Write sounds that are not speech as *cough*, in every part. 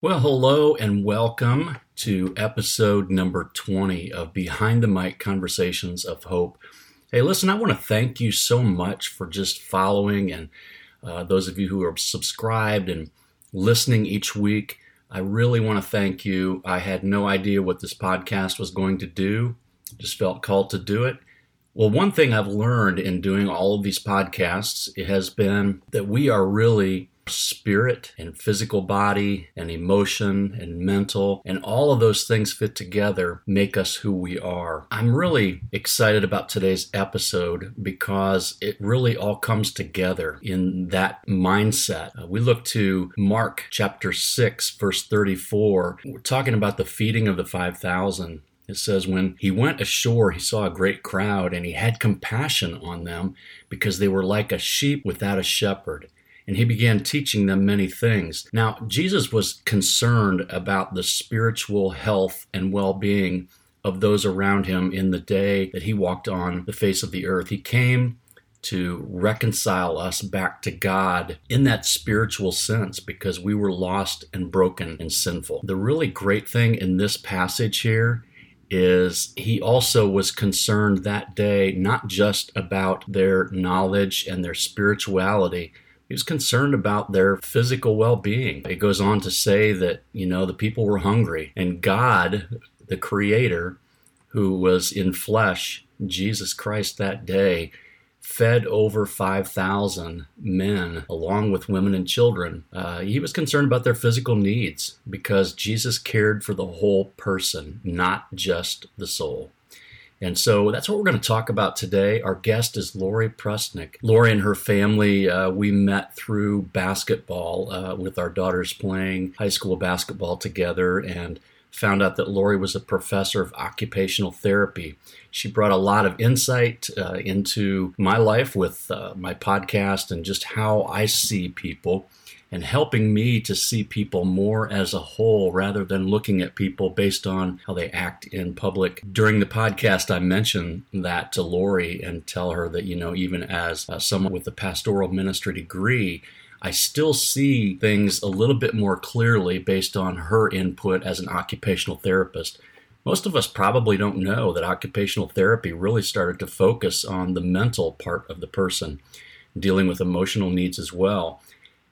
Well, hello and welcome to episode number 20 of Behind the Mic Conversations of Hope. Hey, listen, I want to thank you so much for just following and uh, those of you who are subscribed and listening each week. I really want to thank you. I had no idea what this podcast was going to do, just felt called to do it. Well, one thing I've learned in doing all of these podcasts it has been that we are really spirit and physical body and emotion and mental and all of those things fit together make us who we are. I'm really excited about today's episode because it really all comes together in that mindset. Uh, we look to Mark chapter 6 verse 34. We're talking about the feeding of the 5000 it says, When he went ashore, he saw a great crowd, and he had compassion on them because they were like a sheep without a shepherd and he began teaching them many things. Now, Jesus was concerned about the spiritual health and well being of those around him in the day that he walked on the face of the earth. He came to reconcile us back to God in that spiritual sense because we were lost and broken and sinful. The really great thing in this passage here is he also was concerned that day not just about their knowledge and their spirituality he was concerned about their physical well being. It goes on to say that, you know, the people were hungry, and God, the Creator, who was in flesh, Jesus Christ that day, fed over 5,000 men along with women and children. Uh, he was concerned about their physical needs because Jesus cared for the whole person, not just the soul. And so that's what we're going to talk about today. Our guest is Lori Prusnick. Lori and her family, uh, we met through basketball uh, with our daughters playing high school basketball together and found out that Lori was a professor of occupational therapy. She brought a lot of insight uh, into my life with uh, my podcast and just how I see people and helping me to see people more as a whole rather than looking at people based on how they act in public. During the podcast, I mentioned that to Lori and tell her that, you know, even as uh, someone with a pastoral ministry degree, I still see things a little bit more clearly based on her input as an occupational therapist. Most of us probably don't know that occupational therapy really started to focus on the mental part of the person, dealing with emotional needs as well.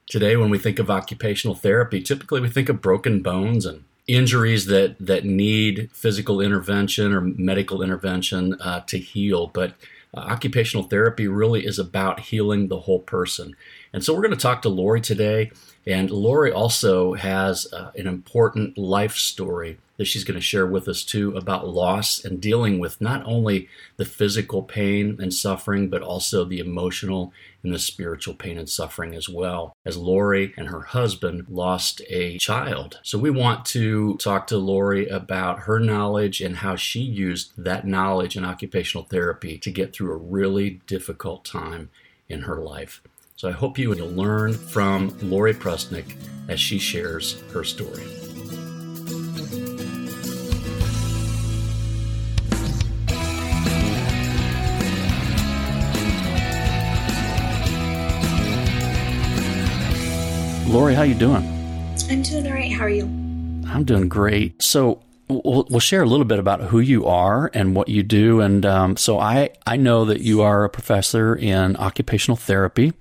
Today, when we think of occupational therapy, typically we think of broken bones and injuries that, that need physical intervention or medical intervention uh, to heal. But uh, occupational therapy really is about healing the whole person. And so we're going to talk to Lori today. And Lori also has uh, an important life story that she's going to share with us too about loss and dealing with not only the physical pain and suffering, but also the emotional and the spiritual pain and suffering as well. As Lori and her husband lost a child. So we want to talk to Lori about her knowledge and how she used that knowledge in occupational therapy to get through a really difficult time in her life. So I hope you will learn from Lori Prusnick as she shares her story. Lori, how you doing? I'm doing all right. How are you? I'm doing great. So we'll, we'll share a little bit about who you are and what you do. And um, so I, I know that you are a professor in occupational therapy,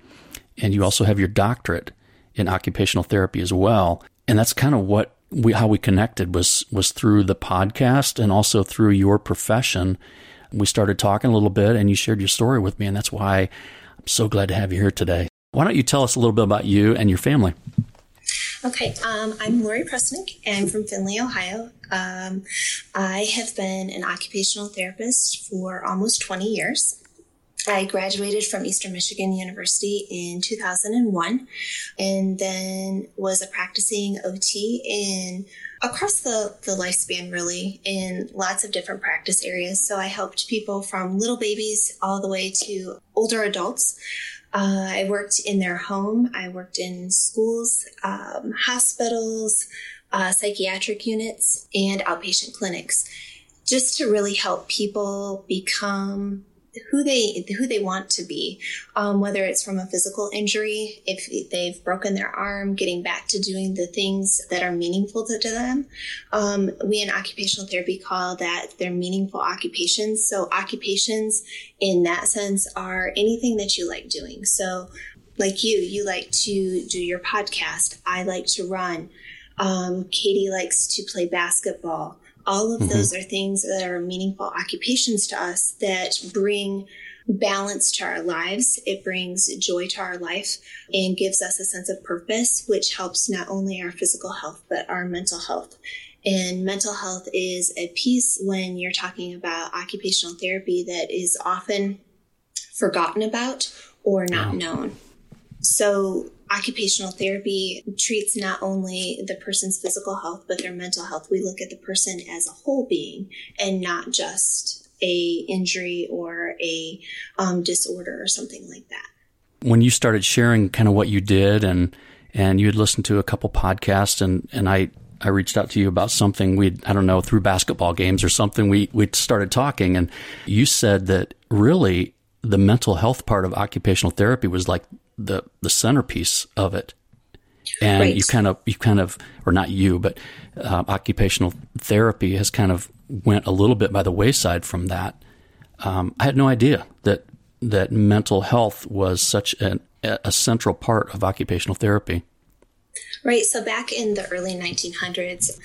and you also have your doctorate in occupational therapy as well. And that's kind of what we how we connected was was through the podcast and also through your profession. We started talking a little bit, and you shared your story with me, and that's why I'm so glad to have you here today. Why don't you tell us a little bit about you and your family? Okay, um, I'm Lori Prusnick. I'm from Findlay, Ohio. Um, I have been an occupational therapist for almost 20 years. I graduated from Eastern Michigan University in 2001 and then was a practicing OT in across the, the lifespan really in lots of different practice areas. So I helped people from little babies all the way to older adults uh, I worked in their home. I worked in schools, um, hospitals, uh, psychiatric units, and outpatient clinics, just to really help people become who they who they want to be, um, whether it's from a physical injury, if they've broken their arm, getting back to doing the things that are meaningful to, to them. Um, we in occupational therapy call that they're meaningful occupations. So occupations in that sense are anything that you like doing. So like you, you like to do your podcast. I like to run. Um, Katie likes to play basketball. All of mm-hmm. those are things that are meaningful occupations to us that bring balance to our lives. It brings joy to our life and gives us a sense of purpose, which helps not only our physical health, but our mental health. And mental health is a piece when you're talking about occupational therapy that is often forgotten about or not known. So occupational therapy treats not only the person's physical health but their mental health. We look at the person as a whole being and not just a injury or a um, disorder or something like that. When you started sharing kind of what you did and and you had listened to a couple podcasts and and i I reached out to you about something we I don't know through basketball games or something we we started talking and you said that really the mental health part of occupational therapy was like the the centerpiece of it. And right. you kind of you kind of or not you but uh, occupational therapy has kind of went a little bit by the wayside from that. Um, i had no idea that that mental health was such an, a central part of occupational therapy. Right. So back in the early 1900s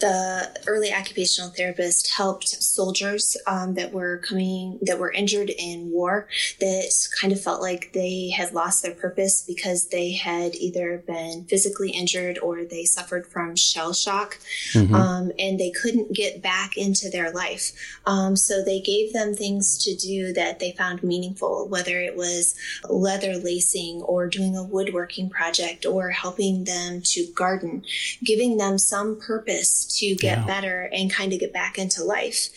the early occupational therapist helped soldiers um, that were coming that were injured in war that kind of felt like they had lost their purpose because they had either been physically injured or they suffered from shell shock mm-hmm. um, and they couldn't get back into their life um, so they gave them things to do that they found meaningful whether it was leather lacing or doing a woodworking project or helping them to garden giving them some purpose to get yeah. better and kind of get back into life.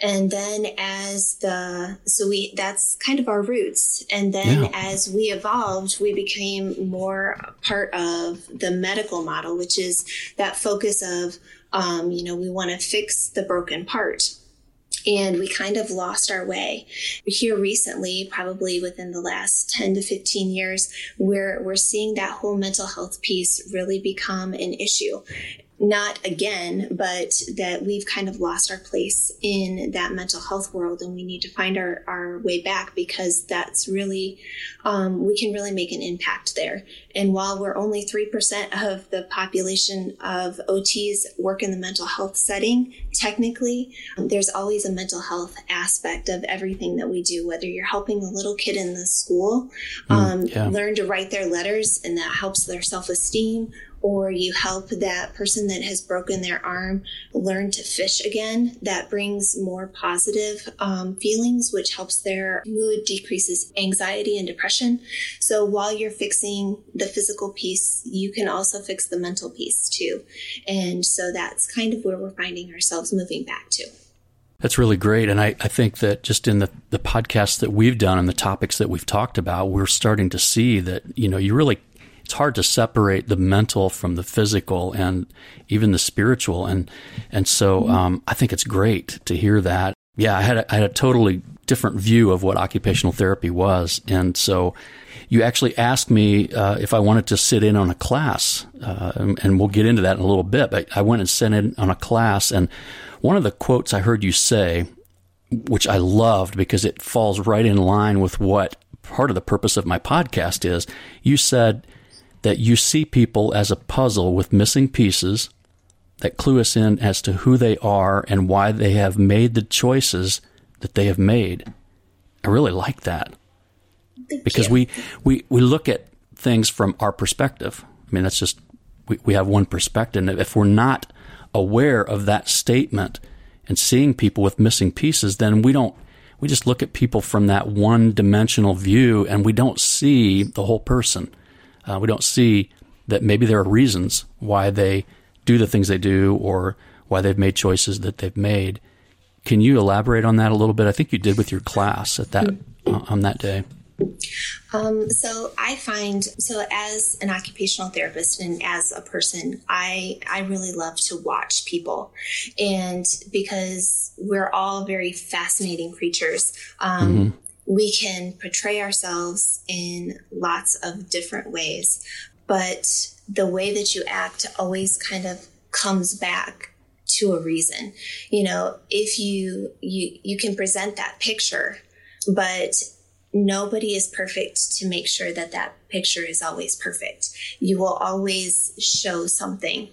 And then as the, so we, that's kind of our roots. And then yeah. as we evolved, we became more part of the medical model, which is that focus of, um, you know, we want to fix the broken part and we kind of lost our way. Here recently, probably within the last 10 to 15 years, we're, we're seeing that whole mental health piece really become an issue not again, but that we've kind of lost our place in that mental health world and we need to find our, our way back because that's really, um, we can really make an impact there. And while we're only 3% of the population of OTs work in the mental health setting, technically, there's always a mental health aspect of everything that we do, whether you're helping a little kid in the school mm, um, mm, yeah. learn to write their letters and that helps their self esteem or you help that person that has broken their arm learn to fish again. That brings more positive um, feelings, which helps their mood, decreases anxiety and depression. So while you're fixing the physical piece, you can also fix the mental piece too. And so that's kind of where we're finding ourselves moving back to. That's really great. And I, I think that just in the, the podcasts that we've done and the topics that we've talked about, we're starting to see that, you know, you really it's hard to separate the mental from the physical and even the spiritual. And, and so, mm-hmm. um, I think it's great to hear that. Yeah, I had a, I had a totally different view of what occupational therapy was. And so you actually asked me uh, if I wanted to sit in on a class, uh, and we'll get into that in a little bit. But I went and sat in on a class, and one of the quotes I heard you say, which I loved because it falls right in line with what part of the purpose of my podcast is. You said, that you see people as a puzzle with missing pieces that clue us in as to who they are and why they have made the choices that they have made. I really like that. Thank because you. we, we, we look at things from our perspective. I mean, that's just, we, we have one perspective. And if we're not aware of that statement and seeing people with missing pieces, then we don't, we just look at people from that one dimensional view and we don't see the whole person. Uh, we don't see that maybe there are reasons why they do the things they do or why they've made choices that they've made. Can you elaborate on that a little bit? I think you did with your class at that uh, on that day. Um, so I find so as an occupational therapist and as a person, I I really love to watch people, and because we're all very fascinating creatures. Um, mm-hmm. We can portray ourselves in lots of different ways, but the way that you act always kind of comes back to a reason. You know, if you you you can present that picture, but nobody is perfect to make sure that that picture is always perfect. You will always show something.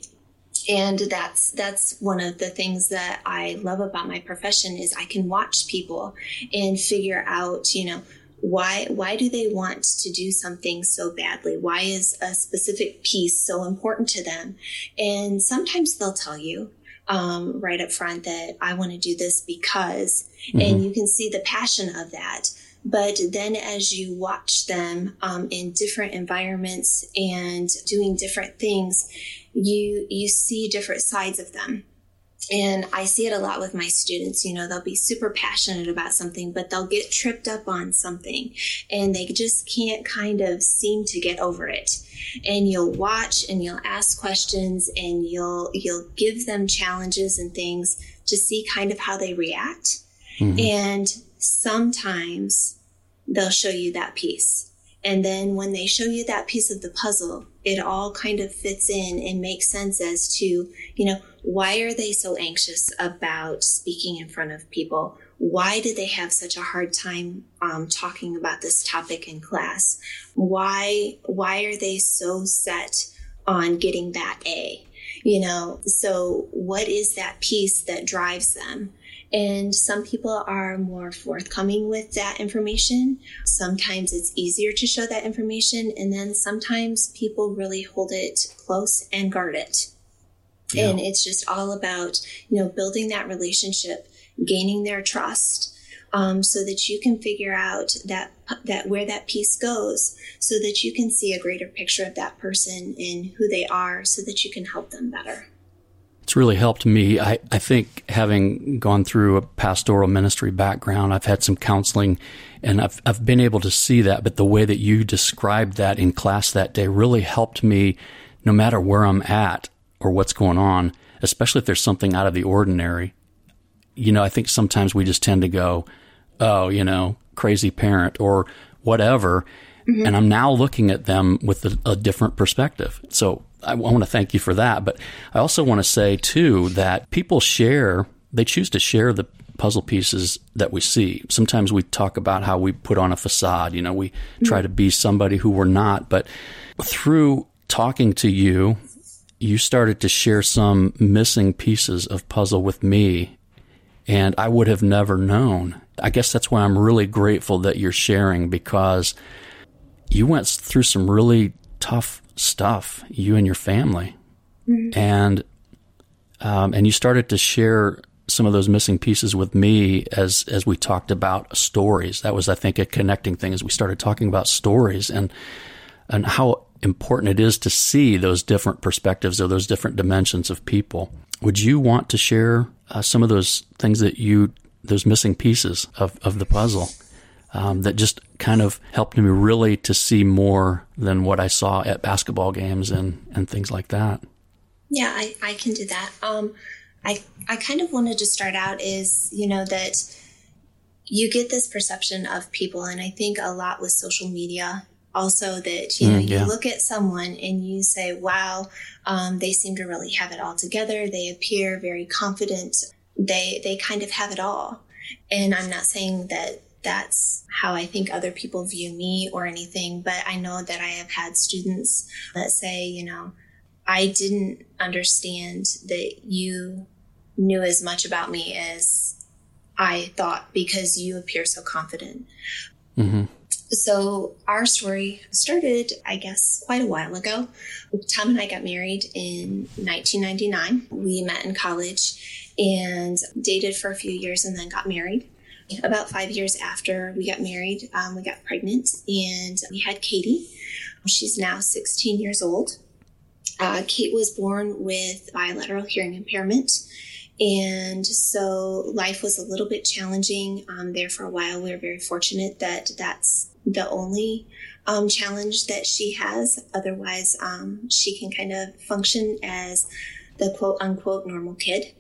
And that's that's one of the things that I love about my profession is I can watch people and figure out, you know, why why do they want to do something so badly? Why is a specific piece so important to them? And sometimes they'll tell you um, right up front that i want to do this because mm-hmm. and you can see the passion of that. But then as you watch them um, in different environments and doing different things you you see different sides of them and I see it a lot with my students. You know, they'll be super passionate about something, but they'll get tripped up on something and they just can't kind of seem to get over it. And you'll watch and you'll ask questions and you'll, you'll give them challenges and things to see kind of how they react. Mm-hmm. And sometimes they'll show you that piece. And then when they show you that piece of the puzzle, it all kind of fits in and makes sense as to, you know, why are they so anxious about speaking in front of people? Why do they have such a hard time um, talking about this topic in class? Why why are they so set on getting that A? You know, so what is that piece that drives them? And some people are more forthcoming with that information. Sometimes it's easier to show that information. And then sometimes people really hold it close and guard it. Yeah. And it's just all about, you know, building that relationship, gaining their trust. Um, so that you can figure out that that where that piece goes, so that you can see a greater picture of that person and who they are, so that you can help them better. It's really helped me. I, I think having gone through a pastoral ministry background, I've had some counseling and I've, I've been able to see that. But the way that you described that in class that day really helped me no matter where I'm at or what's going on, especially if there's something out of the ordinary. You know, I think sometimes we just tend to go, oh, you know, crazy parent or whatever. Mm-hmm. And I'm now looking at them with a, a different perspective. So I want to thank you for that. But I also want to say, too, that people share, they choose to share the puzzle pieces that we see. Sometimes we talk about how we put on a facade, you know, we try to be somebody who we're not. But through talking to you, you started to share some missing pieces of puzzle with me. And I would have never known. I guess that's why I'm really grateful that you're sharing because you went through some really tough stuff, you and your family, mm-hmm. and um, and you started to share some of those missing pieces with me as as we talked about stories. That was, I think, a connecting thing as we started talking about stories and and how important it is to see those different perspectives or those different dimensions of people. Would you want to share uh, some of those things that you those missing pieces of, of the puzzle? Um, that just kind of helped me really to see more than what I saw at basketball games and, and things like that. Yeah, I, I can do that. Um, I, I kind of wanted to start out is, you know, that you get this perception of people, and I think a lot with social media also that you know mm, yeah. you look at someone and you say wow um, they seem to really have it all together they appear very confident they they kind of have it all and i'm not saying that that's how I think other people view me or anything. But I know that I have had students that say, you know, I didn't understand that you knew as much about me as I thought because you appear so confident. Mm-hmm. So our story started, I guess, quite a while ago. Tom and I got married in 1999. We met in college and dated for a few years and then got married about five years after we got married, um, we got pregnant and we had Katie. She's now 16 years old. Uh, Kate was born with bilateral hearing impairment, And so life was a little bit challenging um, there for a while. We were very fortunate that that's the only um, challenge that she has. Otherwise, um, she can kind of function as the quote unquote normal kid.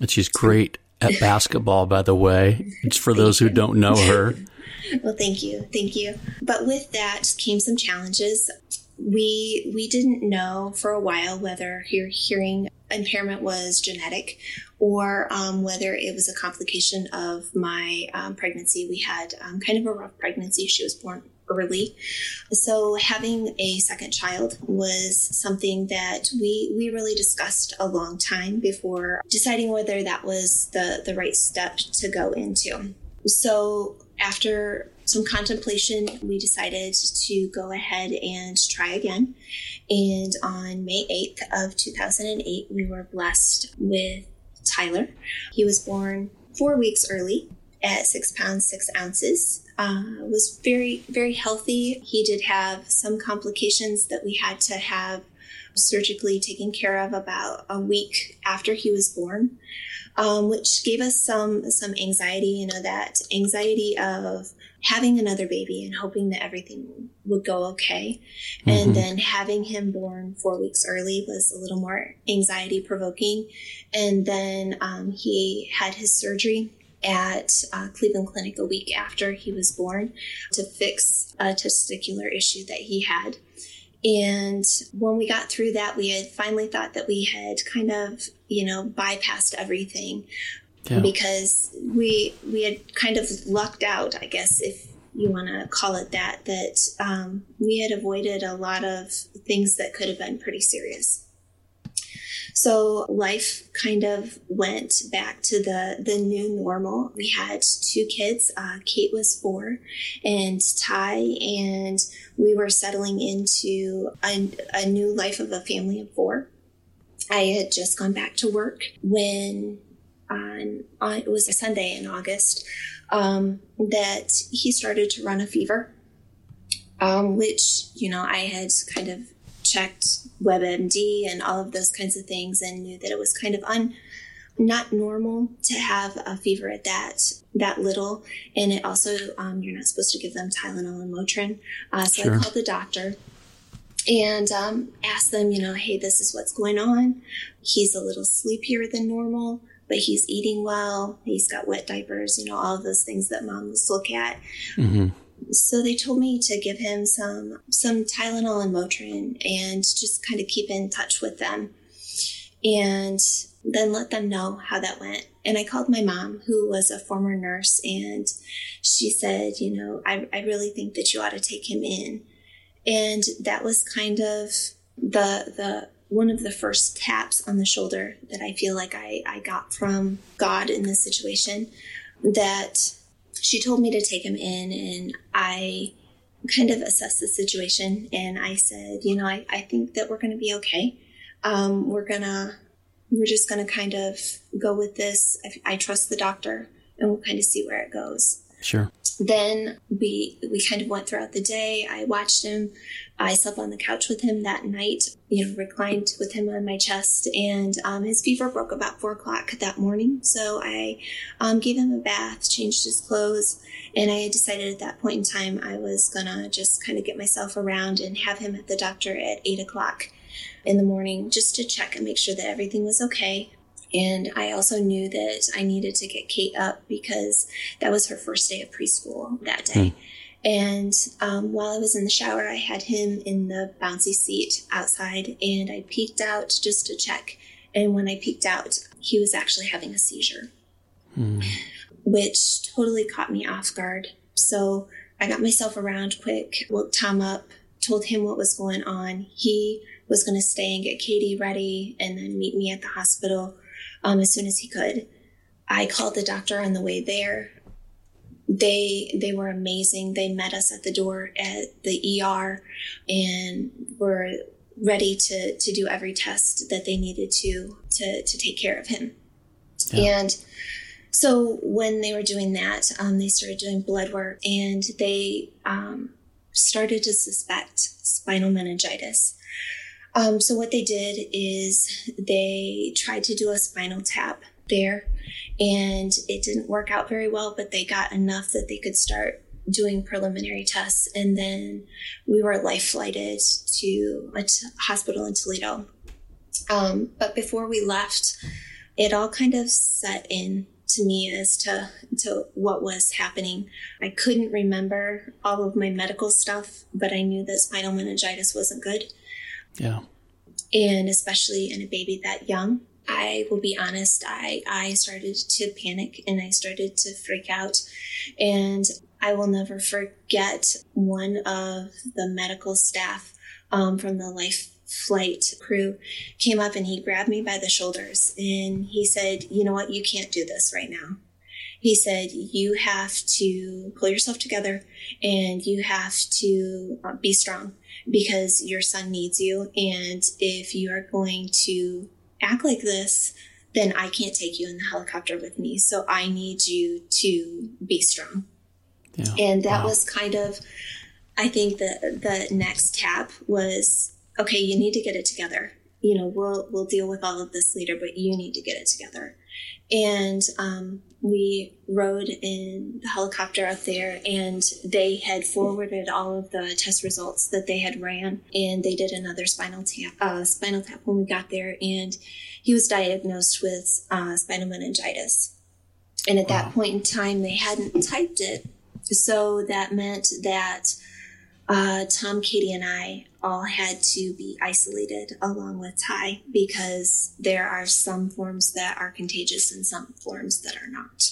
And she's great at basketball, by the way. It's for those who don't know her. *laughs* well, thank you, thank you. But with that came some challenges. We we didn't know for a while whether her hearing impairment was genetic or um, whether it was a complication of my um, pregnancy. We had um, kind of a rough pregnancy. She was born early. So having a second child was something that we we really discussed a long time before deciding whether that was the the right step to go into. So after some contemplation, we decided to go ahead and try again. And on May 8th of 2008, we were blessed with Tyler. He was born four weeks early at six pounds, six ounces. Uh, was very, very healthy. He did have some complications that we had to have surgically taken care of about a week after he was born, um, which gave us some some anxiety. You know, that anxiety of having another baby and hoping that everything would go okay. Mm-hmm. And then having him born four weeks early was a little more anxiety provoking. And then um, he had his surgery at uh, Cleveland Clinic a week after he was born to fix a testicular issue that he had. And when we got through that, we had finally thought that we had kind of, you know, bypassed everything yeah. because we we had kind of lucked out, I guess, if you want to call it that. That um, we had avoided a lot of things that could have been pretty serious. So life kind of went back to the the new normal. We had two kids. Uh, Kate was four, and Ty, and we were settling into a, a new life of a family of four. I had just gone back to work when on, on it was a Sunday in August um, that he started to run a fever, um, which you know I had kind of checked WebMD and all of those kinds of things and knew that it was kind of un not normal to have a fever at that that little. And it also um, you're not supposed to give them tylenol and motrin. Uh, so sure. i called the doctor and um, asked them you know hey this is what's going on. He's a little sleepier than normal but he's eating well. He's got wet diapers you know all of those things that moms look at. Mm-hmm. So they told me to give him some some Tylenol and Motrin and just kind of keep in touch with them and then let them know how that went. And I called my mom, who was a former nurse, and she said, you know, I, I really think that you ought to take him in. And that was kind of the the one of the first taps on the shoulder that I feel like I, I got from God in this situation that she told me to take him in and I kind of assessed the situation and I said, you know, I, I think that we're going to be okay. Um, we're going to, we're just going to kind of go with this. I, I trust the doctor and we'll kind of see where it goes. Sure. Then we we kind of went throughout the day. I watched him. I slept on the couch with him that night. You know, reclined with him on my chest, and um, his fever broke about four o'clock that morning. So I um, gave him a bath, changed his clothes, and I had decided at that point in time I was gonna just kind of get myself around and have him at the doctor at eight o'clock in the morning just to check and make sure that everything was okay. And I also knew that I needed to get Kate up because that was her first day of preschool that day. Mm. And um, while I was in the shower, I had him in the bouncy seat outside and I peeked out just to check. And when I peeked out, he was actually having a seizure, mm. which totally caught me off guard. So I got myself around quick, woke Tom up, told him what was going on. He was going to stay and get Katie ready and then meet me at the hospital um, as soon as he could. I called the doctor on the way there. They they were amazing. They met us at the door at the ER and were ready to to do every test that they needed to to to take care of him. Yeah. And so when they were doing that, um, they started doing blood work and they um, started to suspect spinal meningitis. Um, so what they did is they tried to do a spinal tap there and it didn't work out very well, but they got enough that they could start doing preliminary tests. And then we were life flighted to a t- hospital in Toledo. Um, but before we left, it all kind of set in to me as to to what was happening. I couldn't remember all of my medical stuff, but I knew that spinal meningitis wasn't good. Yeah. And especially in a baby that young. I will be honest, I, I started to panic and I started to freak out. And I will never forget one of the medical staff um, from the life flight crew came up and he grabbed me by the shoulders and he said, You know what? You can't do this right now. He said, You have to pull yourself together and you have to uh, be strong because your son needs you. And if you are going to act like this, then I can't take you in the helicopter with me. So I need you to be strong. Yeah. And that wow. was kind of, I think the the next tap was okay. You need to get it together. You know, we'll we'll deal with all of this later, but you need to get it together. And um, we rode in the helicopter up there, and they had forwarded all of the test results that they had ran, and they did another spinal tap, uh, spinal tap when we got there, and he was diagnosed with uh, spinal meningitis. And at wow. that point in time, they hadn't typed it, so that meant that uh, Tom, Katie, and I all had to be isolated along with Ty because there are some forms that are contagious and some forms that are not.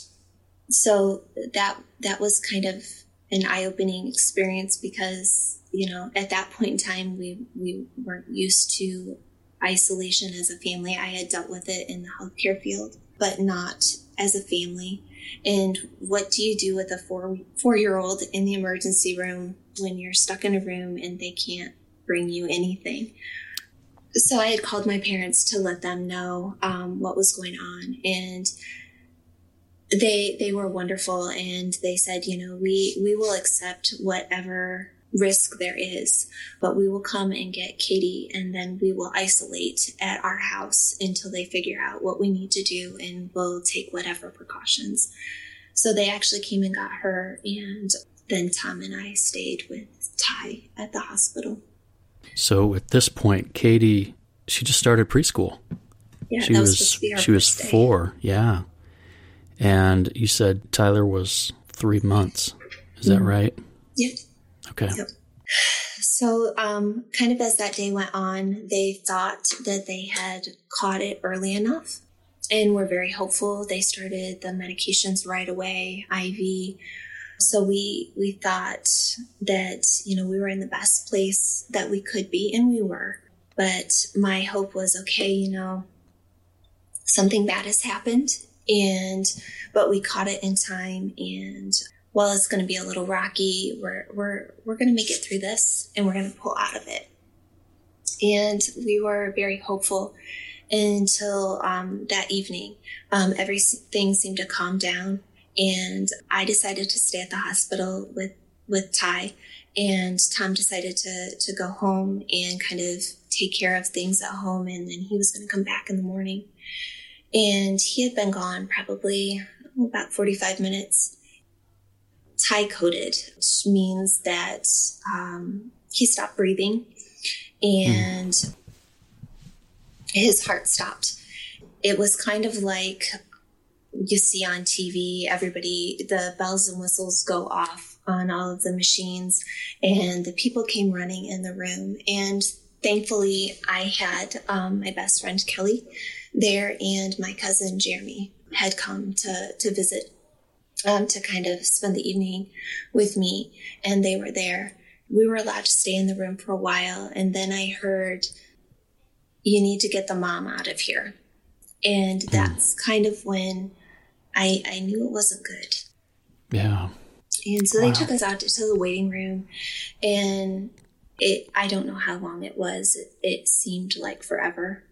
So that that was kind of an eye-opening experience because you know at that point in time we we weren't used to isolation as a family. I had dealt with it in the healthcare field, but not as a family. And what do you do with a four four year old in the emergency room when you're stuck in a room and they can't bring you anything? So I had called my parents to let them know um, what was going on, and they they were wonderful. And they said, you know, we we will accept whatever risk there is, but we will come and get Katie and then we will isolate at our house until they figure out what we need to do and we'll take whatever precautions. So they actually came and got her, and then Tom and I stayed with Ty at the hospital. So at this point, Katie, she just started preschool. Yeah, she was, was she was four. Yeah, and you said Tyler was three months. Is mm-hmm. that right? Yep. Okay. Yep. So, um, kind of as that day went on, they thought that they had caught it early enough and were very hopeful. They started the medications right away, IV. So we we thought that you know we were in the best place that we could be, and we were. But my hope was okay, you know, something bad has happened, and but we caught it in time, and while it's going to be a little rocky, we're we're we're going to make it through this and we're going to pull out of it. And we were very hopeful until um, that evening. Um, everything seemed to calm down, and I decided to stay at the hospital with with Ty, and Tom decided to to go home and kind of take care of things at home, and then he was going to come back in the morning. And he had been gone probably about 45 minutes Ty coded, which means that um, he stopped breathing and mm. his heart stopped. It was kind of like you see on TV, everybody, the bells and whistles go off on all of the machines, and the people came running in the room. And thankfully, I had um, my best friend Kelly there, and my cousin Jeremy had come to, to visit um, to kind of spend the evening with me, and they were there. We were allowed to stay in the room for a while, and then I heard, "You need to get the mom out of here," and hmm. that's kind of when I I knew it wasn't good. Yeah. And so wow. they took us out to the waiting room, and it I don't know how long it was. It, it seemed like forever.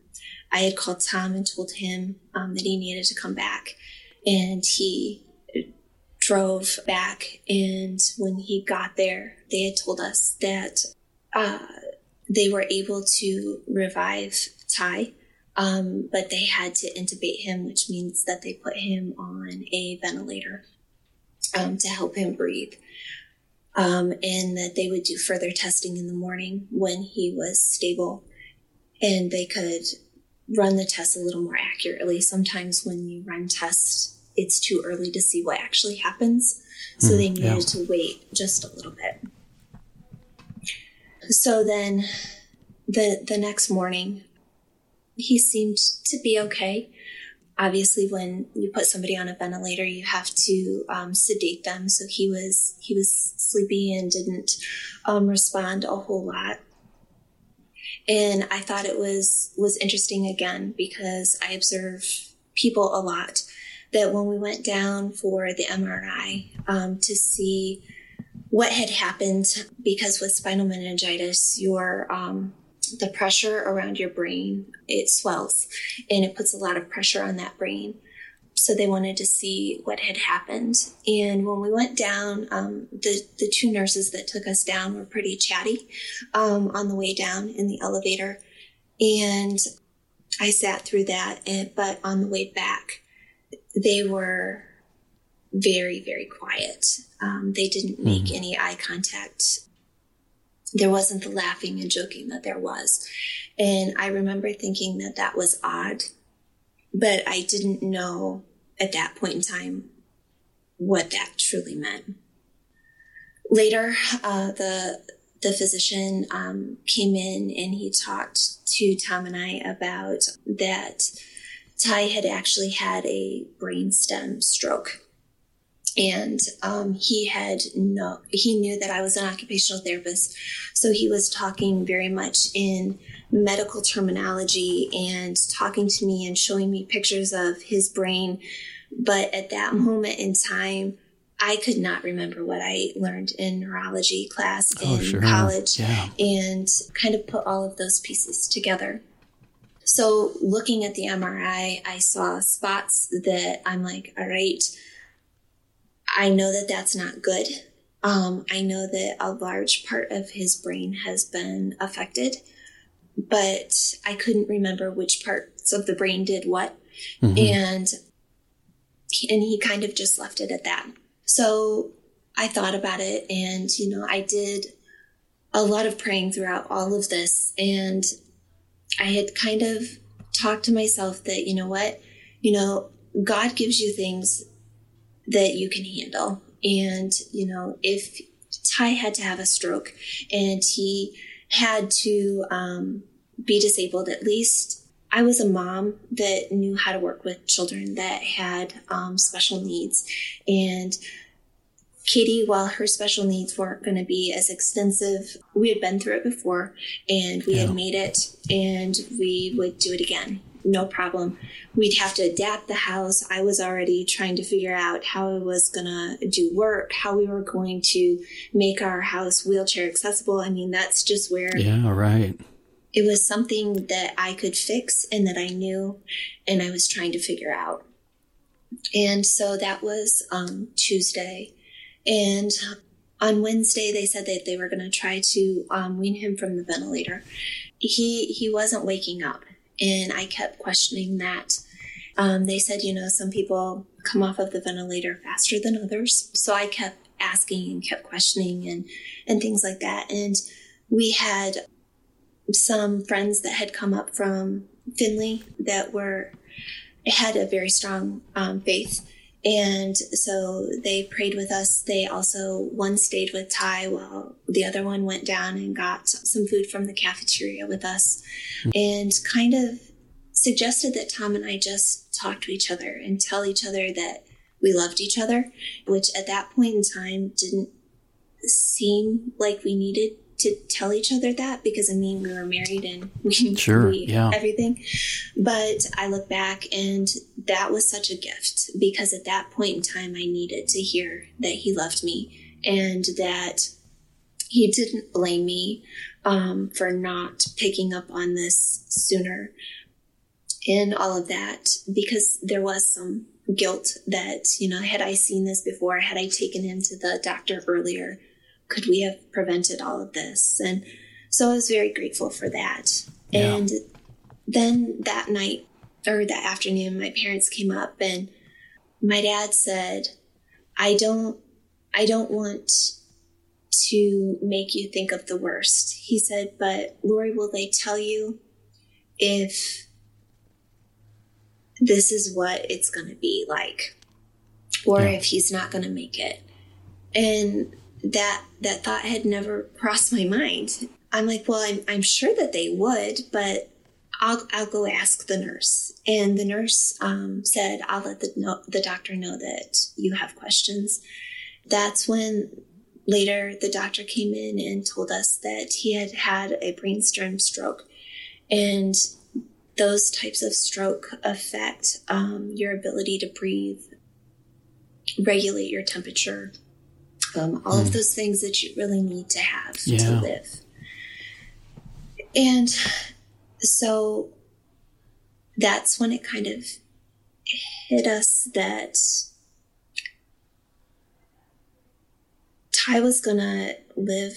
I had called Tom and told him um, that he needed to come back, and he drove back. And when he got there, they had told us that uh, they were able to revive Ty Um, but they had to intubate him, which means that they put him on a ventilator um, to help him breathe. Um, and that they would do further testing in the morning when he was stable and they could run the test a little more accurately. Sometimes when you run tests, it's too early to see what actually happens. So mm, they needed yeah. to wait just a little bit. So then the the next morning he seemed to be okay. Obviously, when you put somebody on a ventilator, you have to um, sedate them. So he was he was sleepy and didn't um, respond a whole lot. And I thought it was was interesting again because I observe people a lot that when we went down for the MRI um, to see what had happened, because with spinal meningitis, your um, the pressure around your brain it swells and it puts a lot of pressure on that brain. So they wanted to see what had happened. And when we went down um, the, the two nurses that took us down were pretty chatty um, on the way down in the elevator. And i sat through that and, but on the way back they were very very quiet. Um, they didn't make mm-hmm. any eye contact there wasn't the laughing and joking that there was. And I remember thinking that that was odd, but I didn't know at that point in time what that truly meant. Later, uh, the the physician um, came in and he talked to Tom and I about that Ty had actually had a brainstem stroke and um, he had no he knew that i was an occupational therapist so he was talking very much in medical terminology and talking to me and showing me pictures of his brain but at that moment in time i could not remember what i learned in neurology class oh, in sure. college yeah. and kind of put all of those pieces together so looking at the mri i saw spots that i'm like all right I know that that's not good. Um, I know that a large part of his brain has been affected, but I couldn't remember which parts of the brain did what. Mm-hmm. And and he kind of just left it at that. So I thought about it and you know, I did a lot of praying throughout all of this and I had kind of talked to myself that, you know what, you know, God gives you things that you can handle. And, you know, if Ty had to have a stroke and he had to um, be disabled, at least I was a mom that knew how to work with children that had um, special needs. And Katie, while her special needs weren't going to be as extensive, we had been through it before and we yeah. had made it and we would do it again no problem. We'd have to adapt the house. I was already trying to figure out how I was going to do work, how we were going to make our house wheelchair accessible. I mean, that's just where. Yeah, right. It was something that I could fix and that I knew and I was trying to figure out. And so that was um, Tuesday. And on Wednesday, they said that they were going to try to um, wean him from the ventilator. He he wasn't waking up. And I kept questioning that. Um, they said, you know, some people come off of the ventilator faster than others. So I kept asking and kept questioning and, and things like that. And we had some friends that had come up from Findlay that were, had a very strong um, faith. And so they prayed with us. They also, one stayed with Ty while the other one went down and got some food from the cafeteria with us and kind of suggested that Tom and I just talk to each other and tell each other that we loved each other, which at that point in time didn't seem like we needed to tell each other that because I mean we were married and *laughs* we sure, we, yeah. everything. But I look back and that was such a gift because at that point in time I needed to hear that he loved me and that he didn't blame me um, for not picking up on this sooner and all of that because there was some guilt that you know had I seen this before had I taken him to the doctor earlier could we have prevented all of this? And so I was very grateful for that. Yeah. And then that night or that afternoon, my parents came up and my dad said, I don't, I don't want to make you think of the worst. He said, but Lori, will they tell you if this is what it's going to be like or yeah. if he's not going to make it? And that, that thought had never crossed my mind. I'm like, well, I'm, I'm sure that they would, but I'll, I'll go ask the nurse. And the nurse um, said, I'll let the, no, the doctor know that you have questions. That's when later the doctor came in and told us that he had had a brainstem stroke. And those types of stroke affect um, your ability to breathe, regulate your temperature, all mm. of hmm. those things that you really need to have yeah. to live. And so that's when it kind of hit us that Ty was gonna live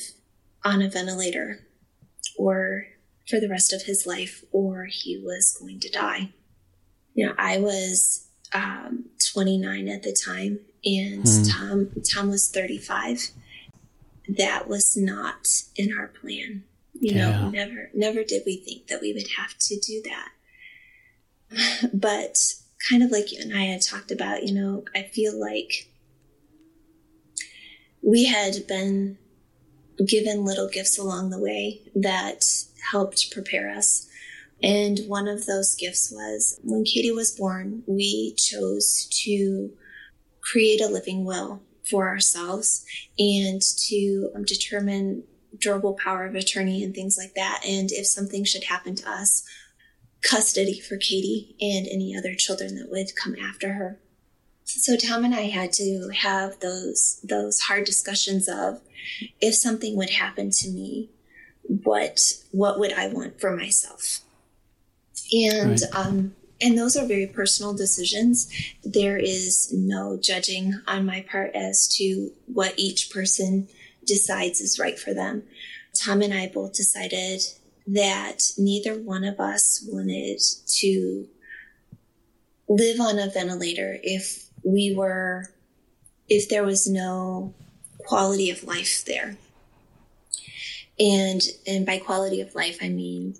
on a ventilator or for the rest of his life, or he was going to die. You know, I was um, 29 at the time, and hmm. Tom Tom was 35. That was not in our plan. You yeah. know, never, never did we think that we would have to do that. *sighs* But kind of like you and I had talked about, you know, I feel like we had been given little gifts along the way that helped prepare us. And one of those gifts was when Katie was born, we chose to create a living will for ourselves and to um, determine durable power of attorney and things like that. And if something should happen to us, custody for Katie and any other children that would come after her. So Tom and I had to have those those hard discussions of if something would happen to me, what what would I want for myself? And right. um and those are very personal decisions. There is no judging on my part as to what each person decides is right for them. Tom and I both decided that neither one of us wanted to live on a ventilator if we were, if there was no quality of life there. And, and by quality of life, I mean,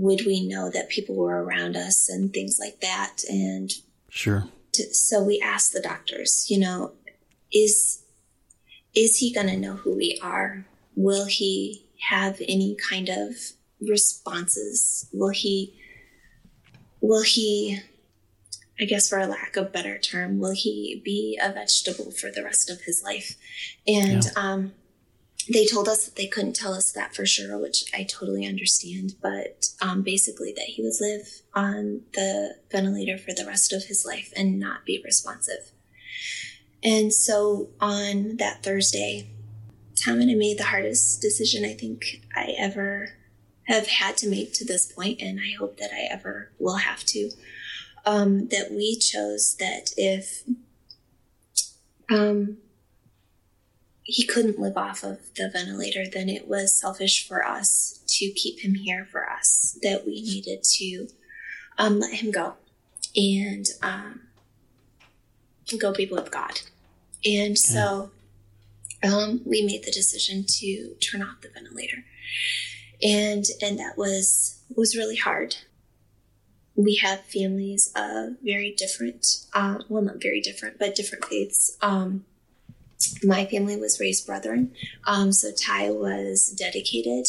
would we know that people were around us and things like that? And sure. To, so we asked the doctors, you know, is is he going to know who we are? Will he have any kind of responses? Will he, will he, I guess for a lack of better term, will he be a vegetable for the rest of his life? And, yeah. um, they told us that they couldn't tell us that for sure, which I totally understand, but um, basically that he would live on the ventilator for the rest of his life and not be responsive. And so on that Thursday, Tom and I made the hardest decision I think I ever have had to make to this point, and I hope that I ever will have to. Um, that we chose that if um, he couldn't live off of the ventilator, then it was selfish for us to keep him here for us, that we needed to um, let him go and um, go be with God. And so um, we made the decision to turn off the ventilator. And and that was was really hard. We have families of very different, uh, well, not very different, but different faiths. Um, my family was raised Brethren, um, so Ty was dedicated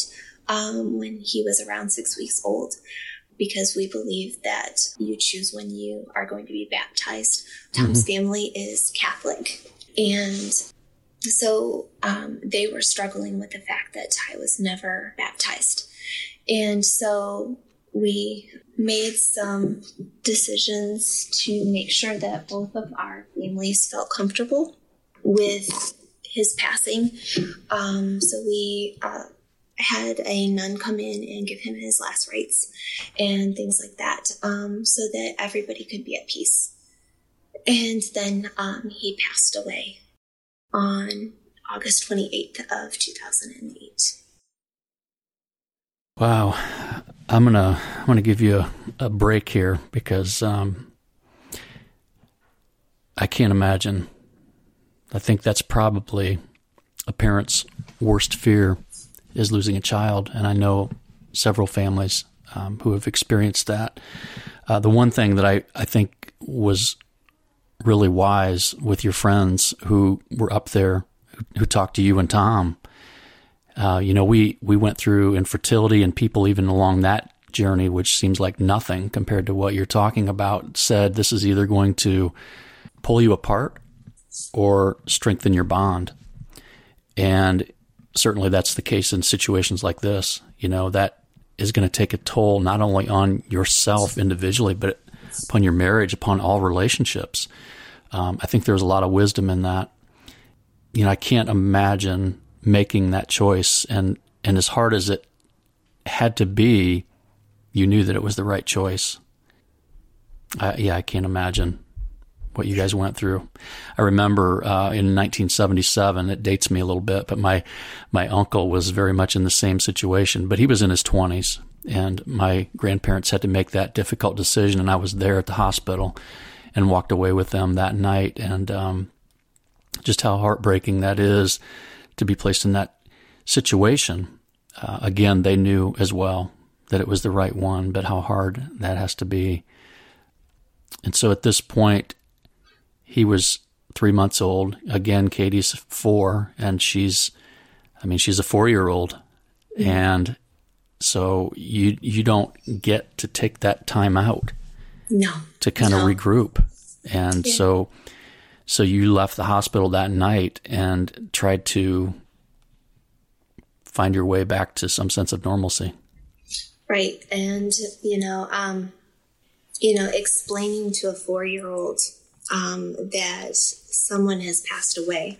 um, when he was around six weeks old because we believe that you choose when you are going to be baptized. Tom's mm-hmm. family is Catholic, and so um, they were struggling with the fact that Ty was never baptized. And so we made some decisions to make sure that both of our families felt comfortable with his passing. Um, so we uh, had a nun come in and give him his last rites and things like that um, so that everybody could be at peace. And then um, he passed away on August 28th of 2008. Wow. I'm gonna I'm gonna give you a, a break here because um, I can't imagine. I think that's probably a parent's worst fear is losing a child, and I know several families um, who have experienced that. Uh, the one thing that I, I think was really wise with your friends who were up there, who, who talked to you and Tom. Uh, you know, we, we went through infertility and people even along that journey, which seems like nothing compared to what you're talking about, said this is either going to pull you apart or strengthen your bond. And certainly that's the case in situations like this. You know, that is going to take a toll not only on yourself individually, but upon your marriage, upon all relationships. Um, I think there's a lot of wisdom in that. You know, I can't imagine making that choice, and and as hard as it had to be, you knew that it was the right choice. Uh, yeah, I can't imagine what you guys went through. I remember uh, in 1977. It dates me a little bit, but my my uncle was very much in the same situation, but he was in his 20s, and my grandparents had to make that difficult decision, and I was there at the hospital and walked away with them that night, and um, just how heartbreaking that is to be placed in that situation. Uh, again, they knew as well that it was the right one, but how hard that has to be. And so at this point, he was three months old. Again, Katie's four, and she's, I mean, she's a four year old. And so you you don't get to take that time out. No. To kind no. of regroup. And yeah. so so you left the hospital that night and tried to find your way back to some sense of normalcy. Right. And you know, um you know, explaining to a 4-year-old um, that someone has passed away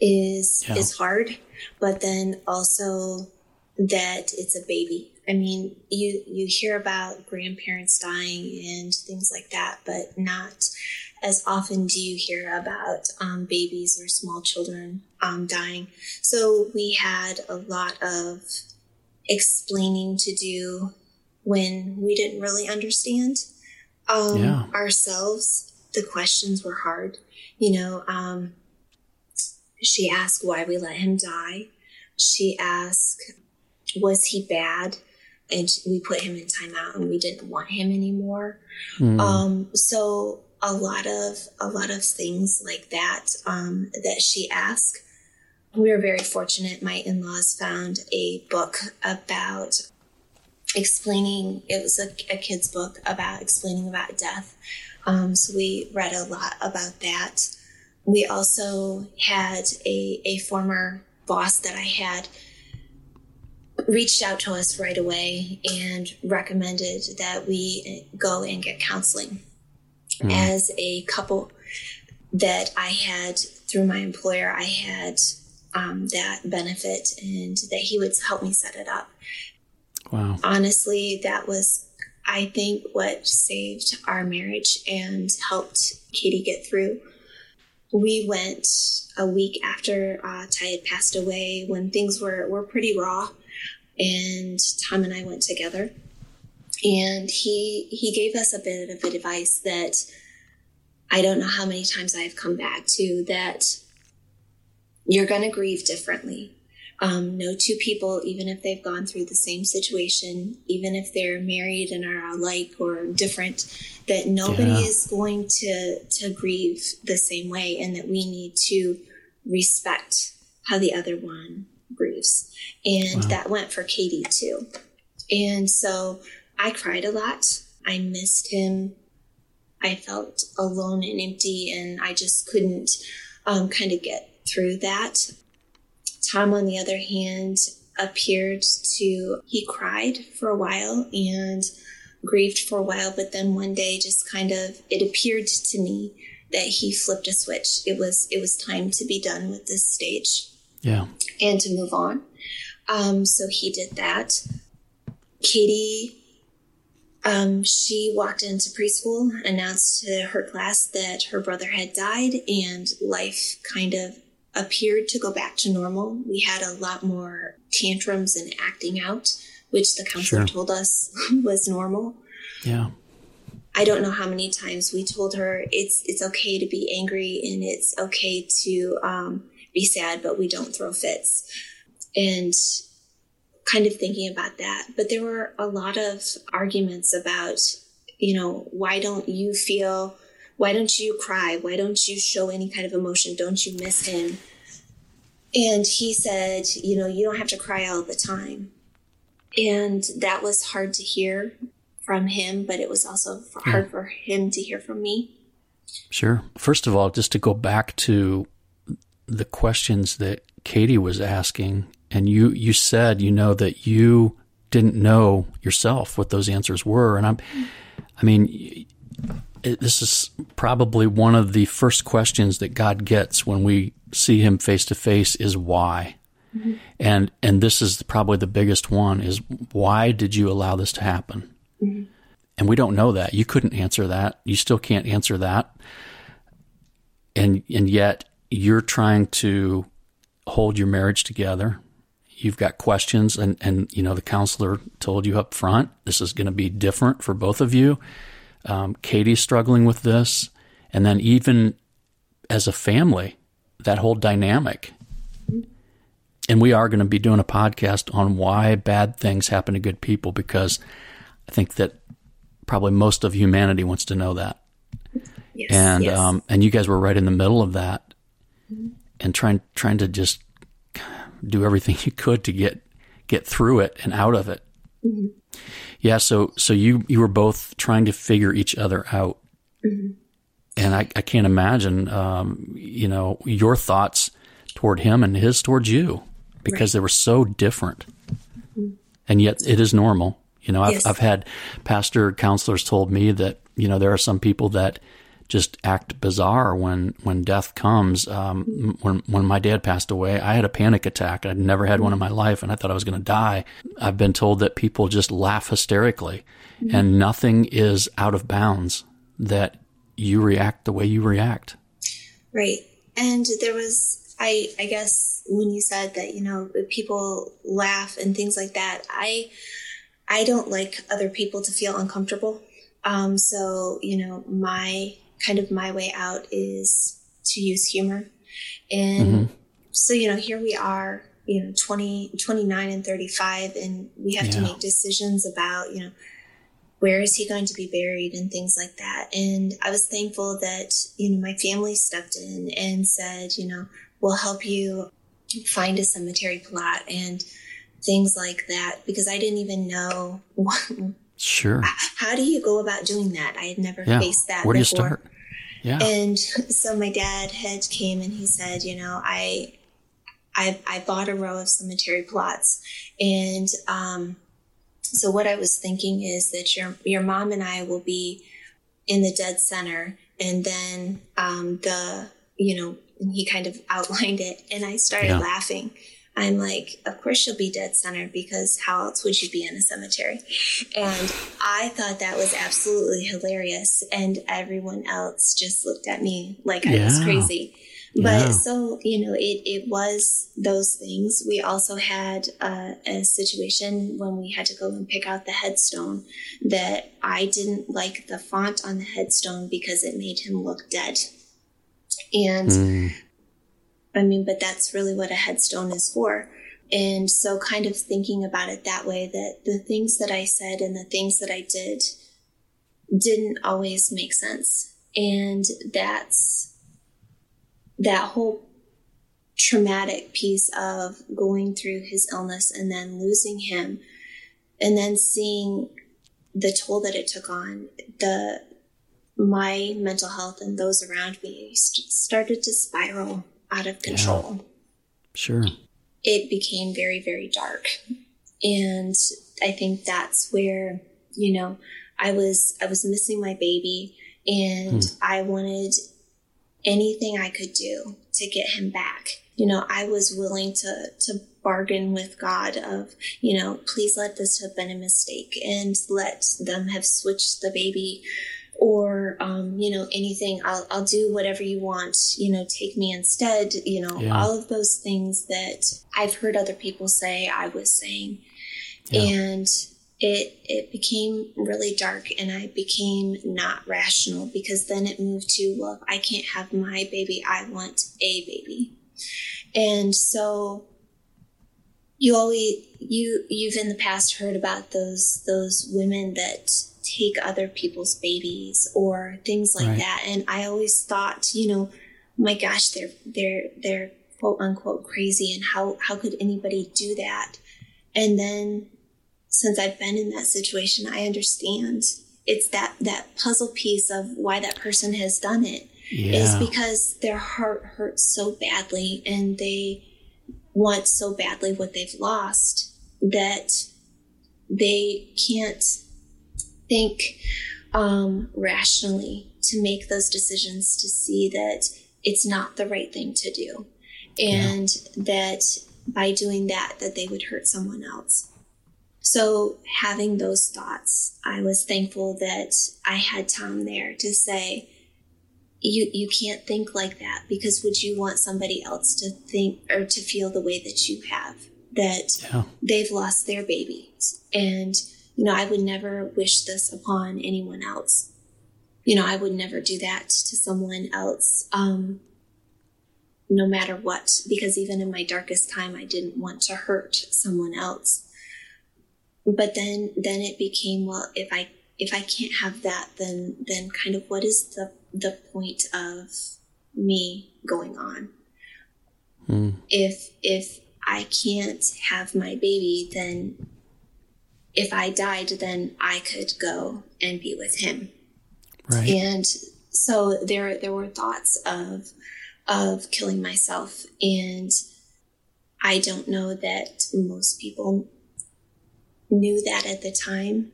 is yeah. is hard, but then also that it's a baby. I mean, you you hear about grandparents dying and things like that, but not as often do you hear about um, babies or small children um, dying. So we had a lot of explaining to do when we didn't really understand um, yeah. ourselves. The questions were hard. You know, um, she asked why we let him die. She asked, was he bad? And we put him in timeout and we didn't want him anymore. Mm. Um, so a lot of, a lot of things like that, um, that she asked. We were very fortunate. My in-laws found a book about explaining it was a, a kid's book about explaining about death. Um, so we read a lot about that. We also had a, a former boss that i had reached out to us right away and recommended that we go and get counseling. Mm. as a couple that i had through my employer i had um, that benefit and that he would help me set it up Wow. Honestly, that was, I think, what saved our marriage and helped Katie get through. We went a week after uh, Ty had passed away when things were, were pretty raw, and Tom and I went together. And he he gave us a bit of advice that I don't know how many times I've come back to that you're going to grieve differently um, no two people, even if they've gone through the same situation, even if they're married and are alike or different, that nobody yeah. is going to to grieve the same way, and that we need to respect how the other one grieves. And wow. that went for Katie too. And so I cried a lot. I missed him. I felt alone and empty, and I just couldn't um, kind of get through that. Tom, on the other hand, appeared to, he cried for a while and grieved for a while, but then one day just kind of, it appeared to me that he flipped a switch. It was, it was time to be done with this stage. Yeah. And to move on. Um, so he did that. Katie, um, she walked into preschool, announced to her class that her brother had died, and life kind of appeared to go back to normal. We had a lot more tantrums and acting out which the counselor Sure. told us *laughs* was normal. Yeah. I don't know how many times we told her it's it's okay to be angry and it's okay to um, be sad, but we don't throw fits. And kind of thinking about that, but there were a lot of arguments about, you know, why don't you feel, why don't you cry, why don't you show any kind of emotion, don't you miss him? And he said, you know, you don't have to cry all the time. And that was hard to hear from him, but it was also hard for him to hear from me. Sure. First of all, just to go back to the questions that Katie was asking, and you you said you know that you didn't know yourself what those answers were, and I'm, I mean, it, this is probably one of the first questions that God gets when we see Him face to face is why, mm-hmm. and and this is probably the biggest one is why did you allow this to happen? Mm-hmm. And we don't know that. You couldn't answer that. You still can't answer that. And and yet you're trying to hold your marriage together. You've got questions and and you know the counselor told you up front this is going to be different for both of you. Um, Katie's struggling with this, and then even as a family, that whole dynamic. And we are going to be doing a podcast on why bad things happen to good people because I think that probably most of humanity wants to know that. Yes. And yes. um, and you guys were right in the middle of that, and trying trying to just do everything *laughs* you could to get get through it and out of it. Yeah. So so you you were both trying to figure each other out, and I, I can't imagine um, you know your thoughts toward him and his towards you because they were so different, and yet it is normal. You know, I've Yes. I've had pastor counselors told me that you know there are some people that just act bizarre when when death comes. Um, when when my dad passed away, I had a panic attack. I'd never had one in my life, and I thought I was going to die. I've been told that people just laugh hysterically, and nothing is out of bounds. That you react the way you react. Right. And there was, I, I guess, when you said that, you know, people laugh and things like that, I, I don't like other people to feel uncomfortable. Um, so, you know, my kind of my way out is to use humor. And mm-hmm. so, you know, here we are, you know, 20, 29 and 35, and we have to make decisions about, you know, where is he going to be buried and things like that. And I was thankful that, you know, my family stepped in and said, you know, we'll help you find a cemetery plot and things like that because I didn't even know *laughs* Sure. how do you go about doing that. I had never Yeah. faced that Where do you start? Yeah. And so my dad had came and he said, you know, I, I, I bought a row of cemetery plots, and um, so what I was thinking is that your your mom and I will be in the dead center, and then um, the you know he kind of outlined it, and I started Yeah. laughing. I'm like, of course she'll be dead center because how else would you be in a cemetery? And I thought that was absolutely hilarious. And everyone else just looked at me like I was crazy. But Yeah. so, you know, it, it was those things. We also had uh, a situation when we had to go and pick out the headstone that I didn't like the font on the headstone because it made him look dead. And Mm, I mean, but that's really what a headstone is for. And so, kind of thinking about it that way, that the things that I said and the things that I did didn't always make sense. And that's that whole traumatic piece of going through his illness and then losing him and then seeing the toll that it took on the my mental health and those around me st- started to spiral out of control. Sure. it became very very dark. And i think that's where you know i was i was missing my baby and hmm. i wanted anything i could do to get him back. You know i was willing to to bargain with god of you know please let this have been a mistake and let them have switched the baby or um, you know anything I'll, I'll do whatever you want you know take me instead you know Yeah. all of those things that i've heard other people say i was saying Yeah. And it it became really dark and I became not rational because then it moved to, well, I can't have my baby, I want a baby. And so you always you you've in the past heard about those those women that take other people's babies or things like right. that. And I always thought, you know, my gosh, they're they're they're quote unquote crazy and how how could anybody do that? And then since I've been in that situation, I understand it's that that puzzle piece of why that person has done it yeah. is because their heart hurts so badly and they want so badly what they've lost that they can't think um, rationally to make those decisions to see that it's not the right thing to do and yeah. that by doing that that they would hurt someone else so having those thoughts i was thankful that i had tom there to say you you can't think like that because would you want somebody else to think or to feel the way that you have that yeah. they've lost their babies? And you know i would never wish this upon anyone else. You know i would never do that to someone else um, no matter what because even in my darkest time i didn't want to hurt someone else. But then then it became well if i if i can't have that then then kind of what is the the point of me going on. Mm. if if i can't have my baby then if i died then i could go and be with him. Right. And so there there were thoughts of of killing myself and i don't know that most people knew that at the time,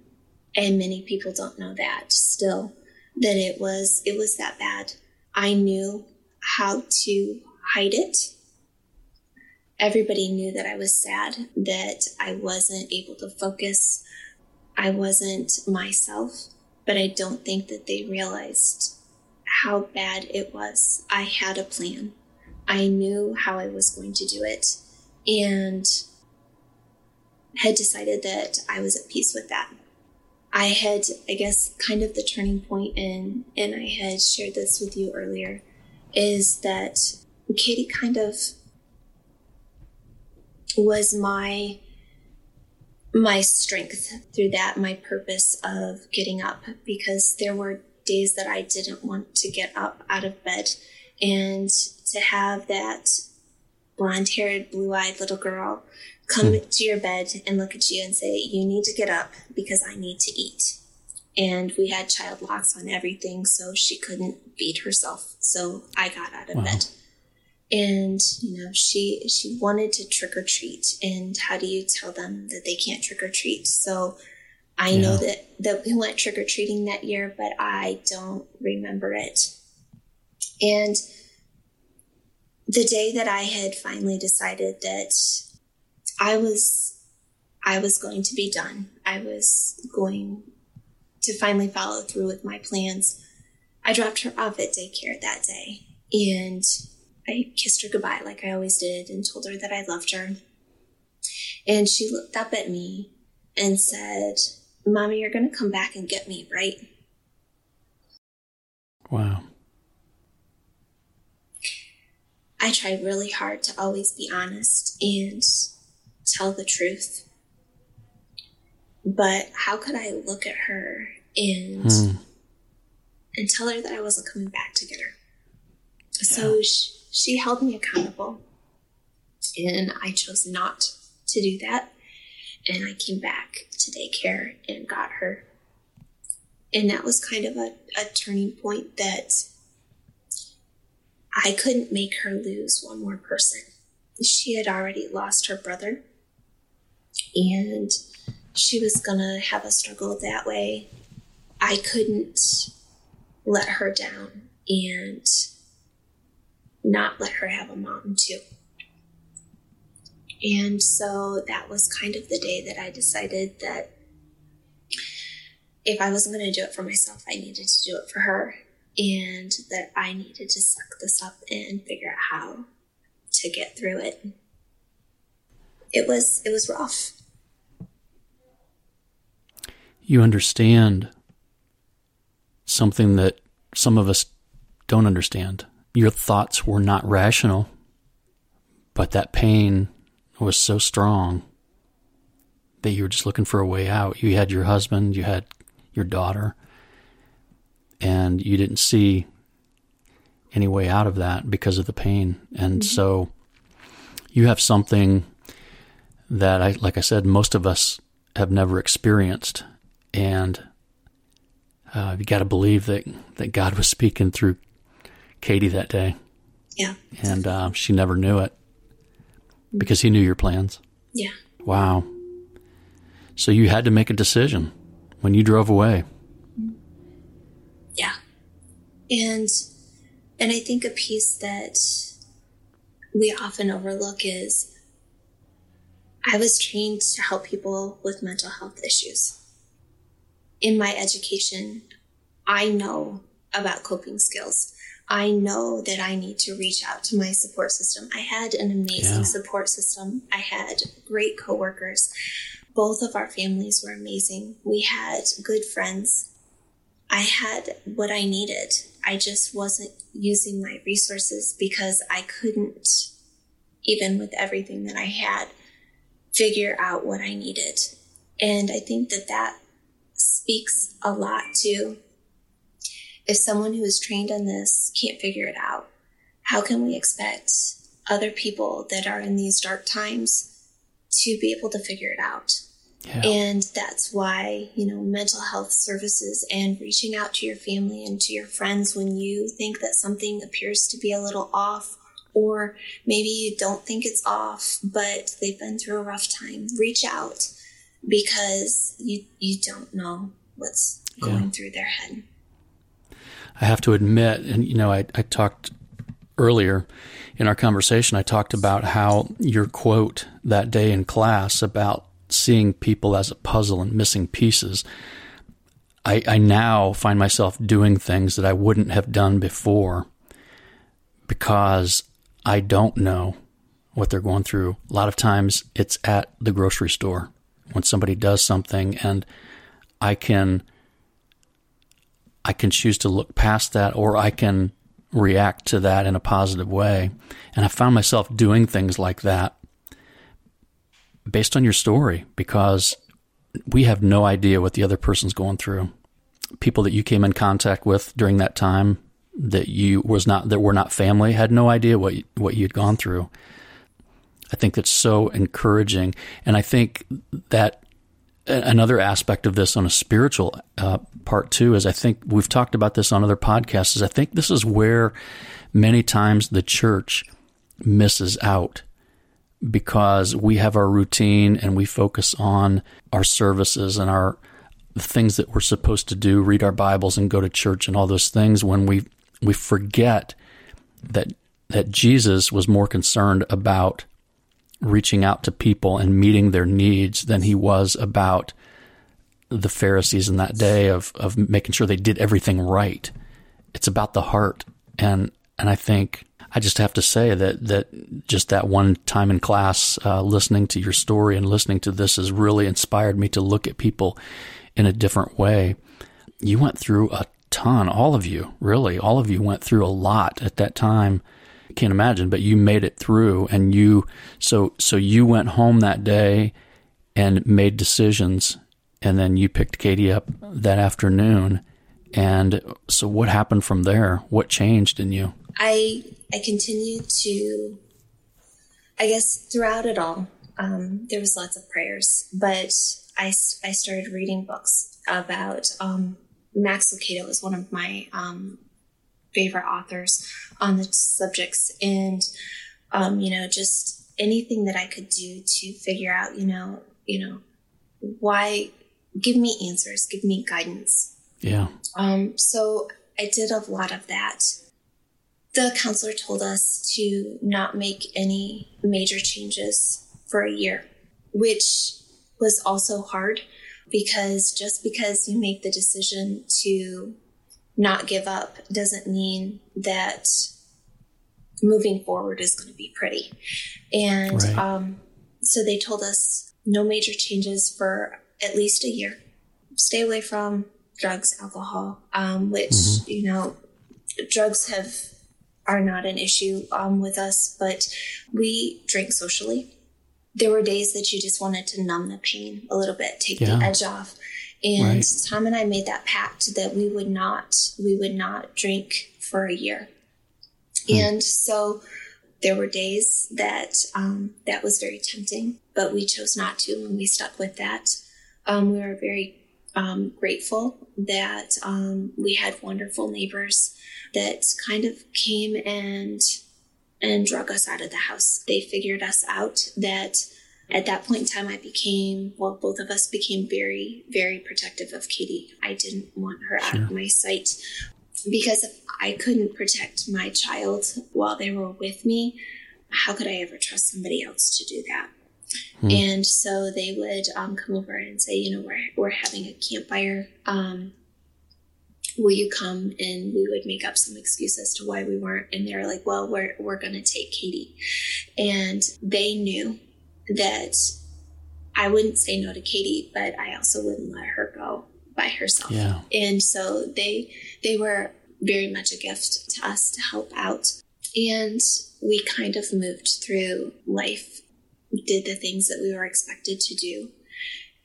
and many people don't know that still, that it was it was that bad. I knew how to hide it. Everybody knew that I was sad, that I wasn't able to focus. I wasn't myself, but I don't think that they realized how bad it was. I had a plan. I knew how I was going to do it. And had decided that I was at peace with that. I had, I guess, kind of the turning point in, and I had shared this with you earlier, is that Katie kind of was my my strength through that, my purpose of getting up, because there were days that I didn't want to get up out of bed, and to have that blonde haired, blue eyed little girl come hmm. to your bed and look at you and say, You need to get up because I need to eat. And we had child locks on everything, so she couldn't feed herself. So I got out of wow. bed. And, you know, she she wanted to trick or treat. And how do you tell them that they can't trick or treat? So I yeah. know that, that we went trick or treating that year, but I don't remember it. And the day that I had finally decided that I was I was going to be done. I was going to finally follow through with my plans. I dropped her off at daycare that day and I kissed her goodbye like I always did and told her that I loved her. And she looked up at me and said, Mommy, you're going to come back and get me, right? Wow. I tried really hard to always be honest and tell the truth. But how could I look at her and hmm. and tell her that I wasn't coming back to get her? Yeah. So she, she held me accountable, and I chose not to do that. And I came back to daycare and got her. And that was kind of a, a turning point that I couldn't make her lose one more person. She had already lost her brother and she was gonna have a struggle that way. I couldn't let her down and not let her have a mom too. And so that was kind of the day that I decided that if I wasn't going to do it for myself, I needed to do it for her. And that I needed to suck this up and figure out how to get through it. It was it was rough you understand something that some of us don't understand. Your thoughts were not rational, but that pain was so strong that you were just looking for a way out. You had your husband, you had your daughter, and you didn't see any way out of that because of the pain. And mm-hmm. so you have something that I like I said most of us have never experienced and uh, you got to believe that that God was speaking through Katie that day. Yeah. And uh, she never knew it because he knew your plans. Yeah. Wow. So you had to make a decision when you drove away. Yeah. And and I think a piece that we often overlook is I was trained to help people with mental health issues. In my education, I know about coping skills. I know that I need to reach out to my support system. I had an amazing yeah. support system. I had great coworkers. Both of our families were amazing. We had good friends. I had what I needed. I just wasn't using my resources because I couldn't, even with everything that I had, figure out what I needed. And I think that that speaks a lot to if someone who is trained on this can't figure it out, how can we expect other people that are in these dark times to be able to figure it out? Yeah. And that's why, you know, mental health services and reaching out to your family and to your friends when you think that something appears to be a little off, or maybe you don't think it's off, but they've been through a rough time. Reach out because you you don't know what's going yeah. through their head. I have to admit, and you know, I, I talked earlier in our conversation, I talked about how your quote that day in class about seeing people as a puzzle and missing pieces. I, I now find myself doing things that I wouldn't have done before because I don't know what they're going through. A lot of times it's at the grocery store when somebody does something and I can I can choose to look past that or I can react to that in a positive way. And I found myself doing things like that based on your story because we have no idea what the other person's going through. People that you came in contact with during that time that you was not that were not family had no idea what what you'd gone through. I think that's so encouraging, and I think that another aspect of this on a spiritual uh, part too is I think we've talked about this on other podcasts. Is I think this is where many times the church misses out because we have our routine and we focus on our services and our things that we're supposed to do, read our Bibles and go to church and all those things when we we forget that that Jesus was more concerned about reaching out to people and meeting their needs than he was about the Pharisees in that day of of making sure they did everything right. It's about the heart and and I think I just have to say that that just that one time in class, uh, listening to your story and listening to this has really inspired me to look at people in a different way. You went through a ton, all of you, really, all of you went through a lot at that time. I can't imagine, but you made it through, and you so so you went home that day and made decisions, and then you picked Katie up that afternoon. And so, what happened from there? What changed in you? I I continued to, I guess, throughout it all, um, there was lots of prayers, but I, I started reading books about um, Max Lucado is one of my um, favorite authors on the subjects, and um, you know, just anything that I could do to figure out, you know, you know, why give me answers, give me guidance. Yeah. Um, so I did a lot of that the counselor told us to not make any major changes for a year, which was also hard because just because you make the decision to not give up doesn't mean that moving forward is going to be pretty. And right. um, so they told us no major changes for at least a year. stay away from drugs, alcohol, um, which mm-hmm. you know, drugs have are not an issue um, with us, but we drink socially. There were days that you just wanted to numb the pain a little bit, take yeah. the edge off. And right. Tom and I made that pact that we would not we would not drink for a year. Hmm. And so there were days that um, that was very tempting, but we chose not to, and we stuck with that. Um, we were very um, grateful that um, we had wonderful neighbors that kind of came and and drug us out of the house. They figured us out that at that point in time I became well both of us became very very protective of Katie. I didn't want her sure. out of my sight because if I couldn't protect my child while they were with me, how could I ever trust somebody else to do that? Hmm. And so they would um, come over and say, you know, we're, we're having a campfire. Um, will you come? And we would make up some excuse as to why we weren't. And they're like, well, we're, we're going to take Katie. And they knew that I wouldn't say no to Katie, but I also wouldn't let her go by herself. Yeah. And so they, they were very much a gift to us to help out. And we kind of moved through life did the things that we were expected to do.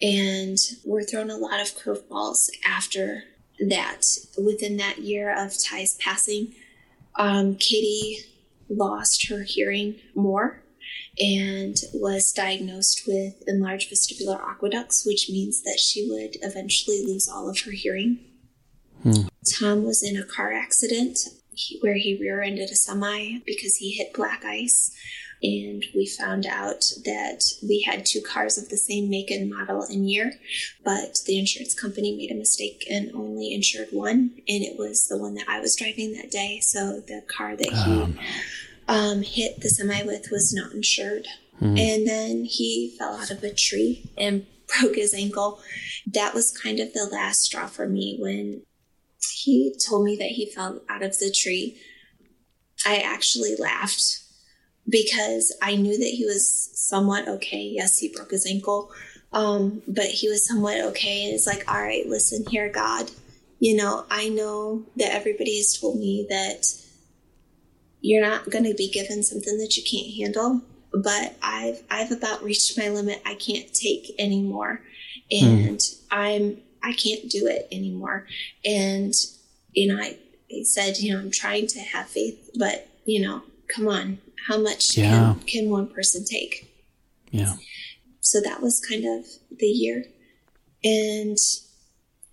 And we're thrown a lot of curveballs after that. Within that year of Ty's passing, um, Katie lost her hearing more and was diagnosed with enlarged vestibular aqueducts, which means that she would eventually lose all of her hearing. Hmm. Tom was in a car accident where he rear ended a semi because he hit black ice and we found out that we had two cars of the same make and model and year, but the insurance company made a mistake and only insured one, and it was the one that I was driving that day. So the car that he um. Um, hit the semi with was not insured. Hmm. And then he fell out of a tree and *laughs* broke his ankle. That was kind of the last straw for me when he told me that he fell out of the tree. I actually laughed because I knew that he was somewhat okay. Yes, he broke his ankle, um, but he was somewhat okay. And it's like, all right, listen here, God. You know, I know that everybody has told me that you're not going to be given something that you can't handle, but I've I've about reached my limit. I can't take anymore, and mm. I'm I can't do it anymore. And you know, I, I said, you know, I'm trying to have faith, but you know, come on, how much yeah. can, can one person take? Yeah. So that was kind of the year. And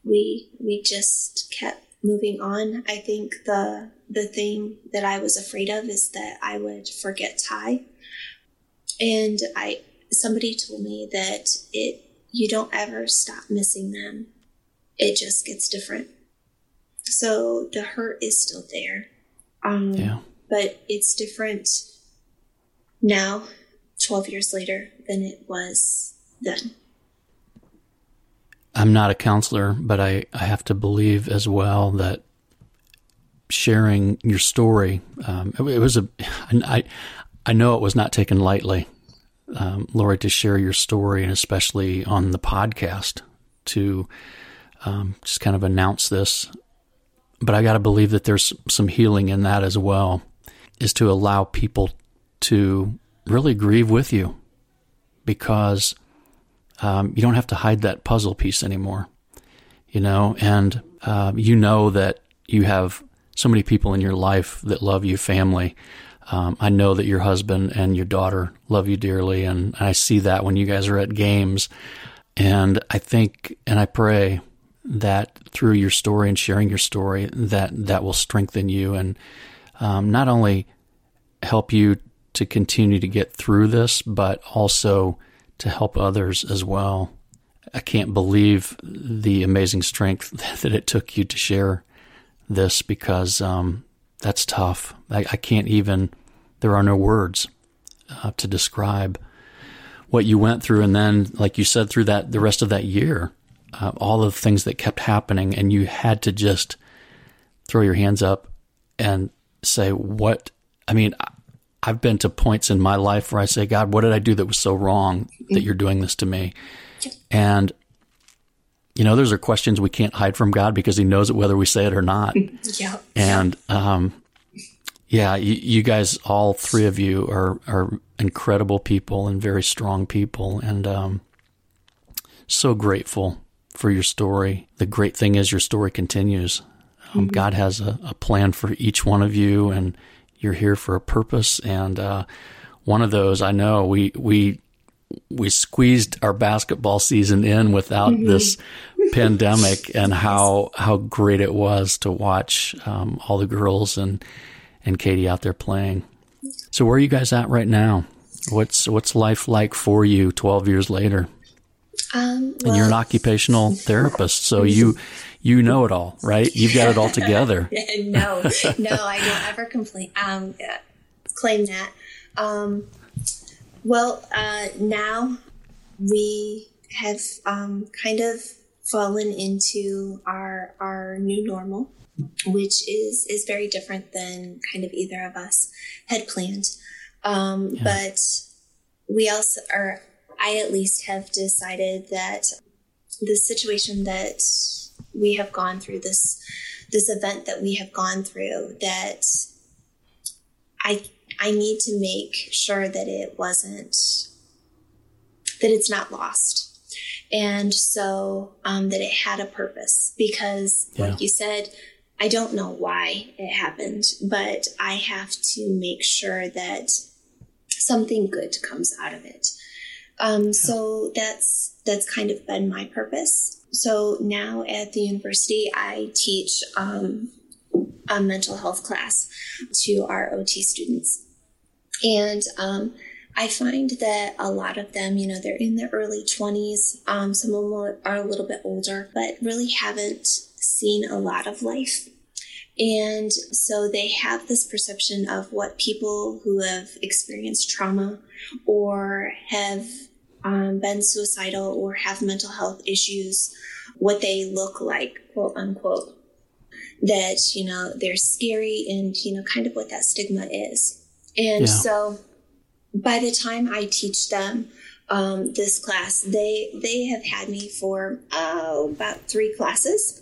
we we just kept moving on. I think the the thing that I was afraid of is that I would forget Ty. And I somebody told me that it you don't ever stop missing them. It just gets different. So the hurt is still there. Um, yeah. But it's different now, 12 years later, than it was then. I'm not a counselor, but I, I have to believe as well that sharing your story, um, it, it, was a, I, I know it was not taken lightly, um, Lori, to share your story and especially on the podcast to um, just kind of announce this. But I got to believe that there's some healing in that as well, is to allow people to really grieve with you because um, you don't have to hide that puzzle piece anymore, you know, and uh, you know that you have so many people in your life that love you, family. Um, I know that your husband and your daughter love you dearly, and I see that when you guys are at games. And I think and I pray that through your story and sharing your story, that that will strengthen you and um, not only help you to continue to get through this, but also to help others as well. I can't believe the amazing strength *laughs* that it took you to share this because um, that's tough. I, I, can't even, there are no words uh, to describe what you went through. And then, like you said, through that, the rest of that year, uh, all of the things that kept happening, and you had to just throw your hands up and say, What? I mean, I've been to points in my life where I say, God, what did I do that was so wrong that you're doing this to me? And you know, those are questions we can't hide from God because He knows it whether we say it or not. *laughs* yeah. And um, yeah, you, you, guys, all three of you are are incredible people and very strong people, and um, so grateful for your story. The great thing is your story continues. Um, mm-hmm. God has a, a, plan for each one of you, and you're here for a purpose. And uh, one of those, I know, we we we squeezed our basketball season in without mm-hmm. this *laughs* pandemic, and how how great it was to watch um, all the girls and and Katie out there playing. So where are you guys at right now? What's what's life like for you 12 years later? Um, well, and you're an occupational therapist, so you *laughs* you know it all, right? You've got it all together. *laughs* no, no, I don't ever complain. Um, claim that. Um, well, uh, now we have um, kind of fallen into our our new normal, which is is very different than kind of either of us had planned. Um, yeah. But we also are. I at least have decided that the situation that we have gone through this this event that we have gone through that I I need to make sure that it wasn't that it's not lost. And so um, that it had a purpose because, yeah. like you said, I don't know why it happened, but I have to make sure that something good comes out of it. Um, yeah. So that's that's kind of been my purpose so now at the university, I teach um, a mental health class to our OT students. And um, I find that a lot of them, you know, they're in their early 20s. Um, some of them are a little bit older, but really haven't seen a lot of life. And so they have this perception of what people who have experienced trauma or have um, been suicidal or have mental health issues, what they look like, quote unquote. That, you know, they're scary and, you know, kind of what that stigma is. And yeah. so by the time I teach them um, this class, they they have had me for oh, about three classes.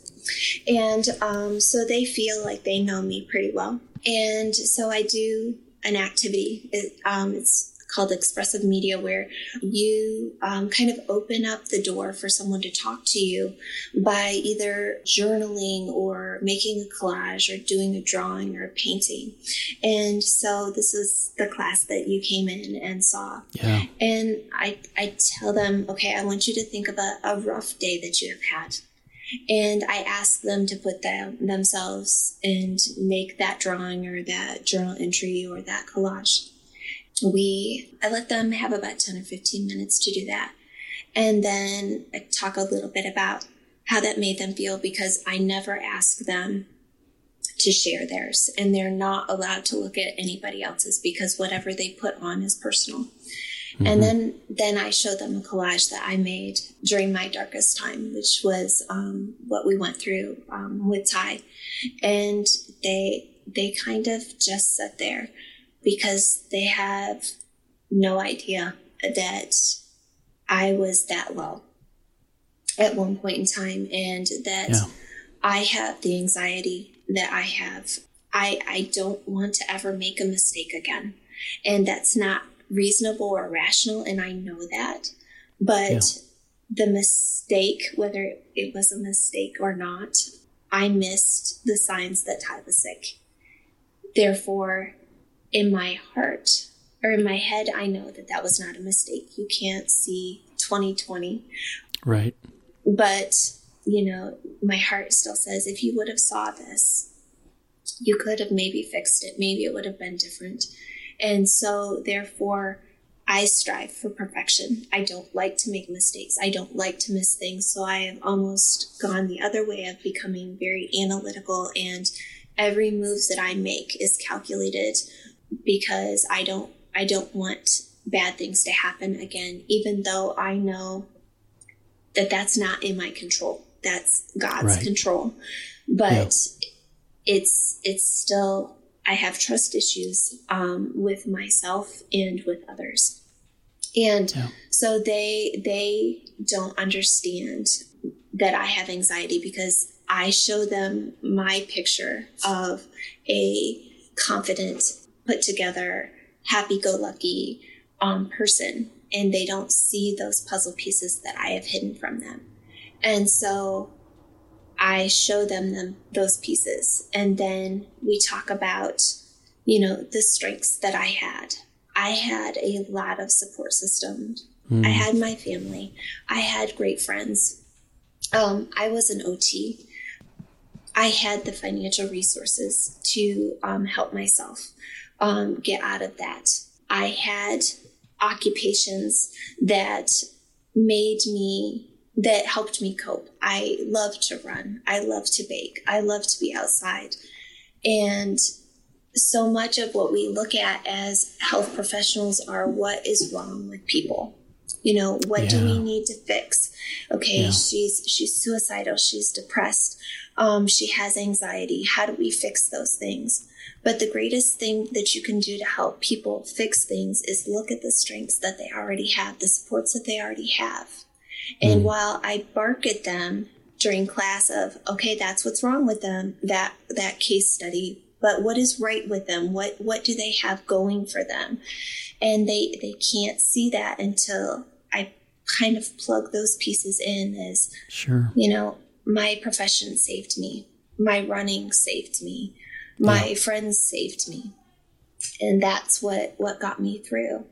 And um, so they feel like they know me pretty well. And so I do an activity. It, um, it's called expressive media where you um, kind of open up the door for someone to talk to you by either journaling or making a collage or doing a drawing or a painting. And so this is the class that you came in and saw. Yeah. And I, I tell them, okay, I want you to think of a, a rough day that you have had. And I ask them to put them, themselves and make that drawing or that journal entry or that collage we I let them have about 10 or 15 minutes to do that. And then I talk a little bit about how that made them feel because I never ask them to share theirs and they're not allowed to look at anybody else's because whatever they put on is personal. Mm-hmm. And then then I showed them a collage that I made during my darkest time, which was um, what we went through um, with Ty, and they they kind of just sat there because they have no idea that I was that low at one point in time and that yeah. I have the anxiety that I have. I, I don't want to ever make a mistake again. And that's not reasonable or rational. And I know that. But yeah. the mistake, whether it was a mistake or not, I missed the signs that Ty was sick. Therefore, in my heart or in my head, I know that that was not a mistake. You can't see 2020. Right. But, you know, my heart still says if you would have saw this, you could have maybe fixed it. Maybe it would have been different. And so, therefore, I strive for perfection. I don't like to make mistakes. I don't like to miss things. So I have almost gone the other way of becoming very analytical and every move that I make is calculated because I don't I don't want bad things to happen again even though I know that that's not in my control that's God's right. control but yeah. it's it's still I have trust issues um, with myself and with others and yeah. so they they don't understand that I have anxiety because I show them my picture of a confident, put together, happy go lucky um, person, and they don't see those puzzle pieces that I have hidden from them. And so I show them, them those pieces, and then we talk about, you know, the strengths that I had. I had a lot of support systems. Mm. I had my family. I had great friends. Um, I was an OT. I had the financial resources to um, help myself um, get out of that. I had occupations that made me that helped me cope. I love to run. I love to bake. I love to be outside. And so much of what we look at as health professionals are what is wrong with people. You know, what yeah. do we need to fix? Okay, yeah. she's she's suicidal, she's depressed, um, she has anxiety. How do we fix those things? But the greatest thing that you can do to help people fix things is look at the strengths that they already have, the supports that they already have. And mm. while I bark at them during class of, okay, that's what's wrong with them, that, that case study, but what is right with them? What, what do they have going for them? And they, they can't see that until I kind of plug those pieces in as, sure, you know, my profession saved me. My running saved me. My yeah. friends saved me. And that's what, what got me through.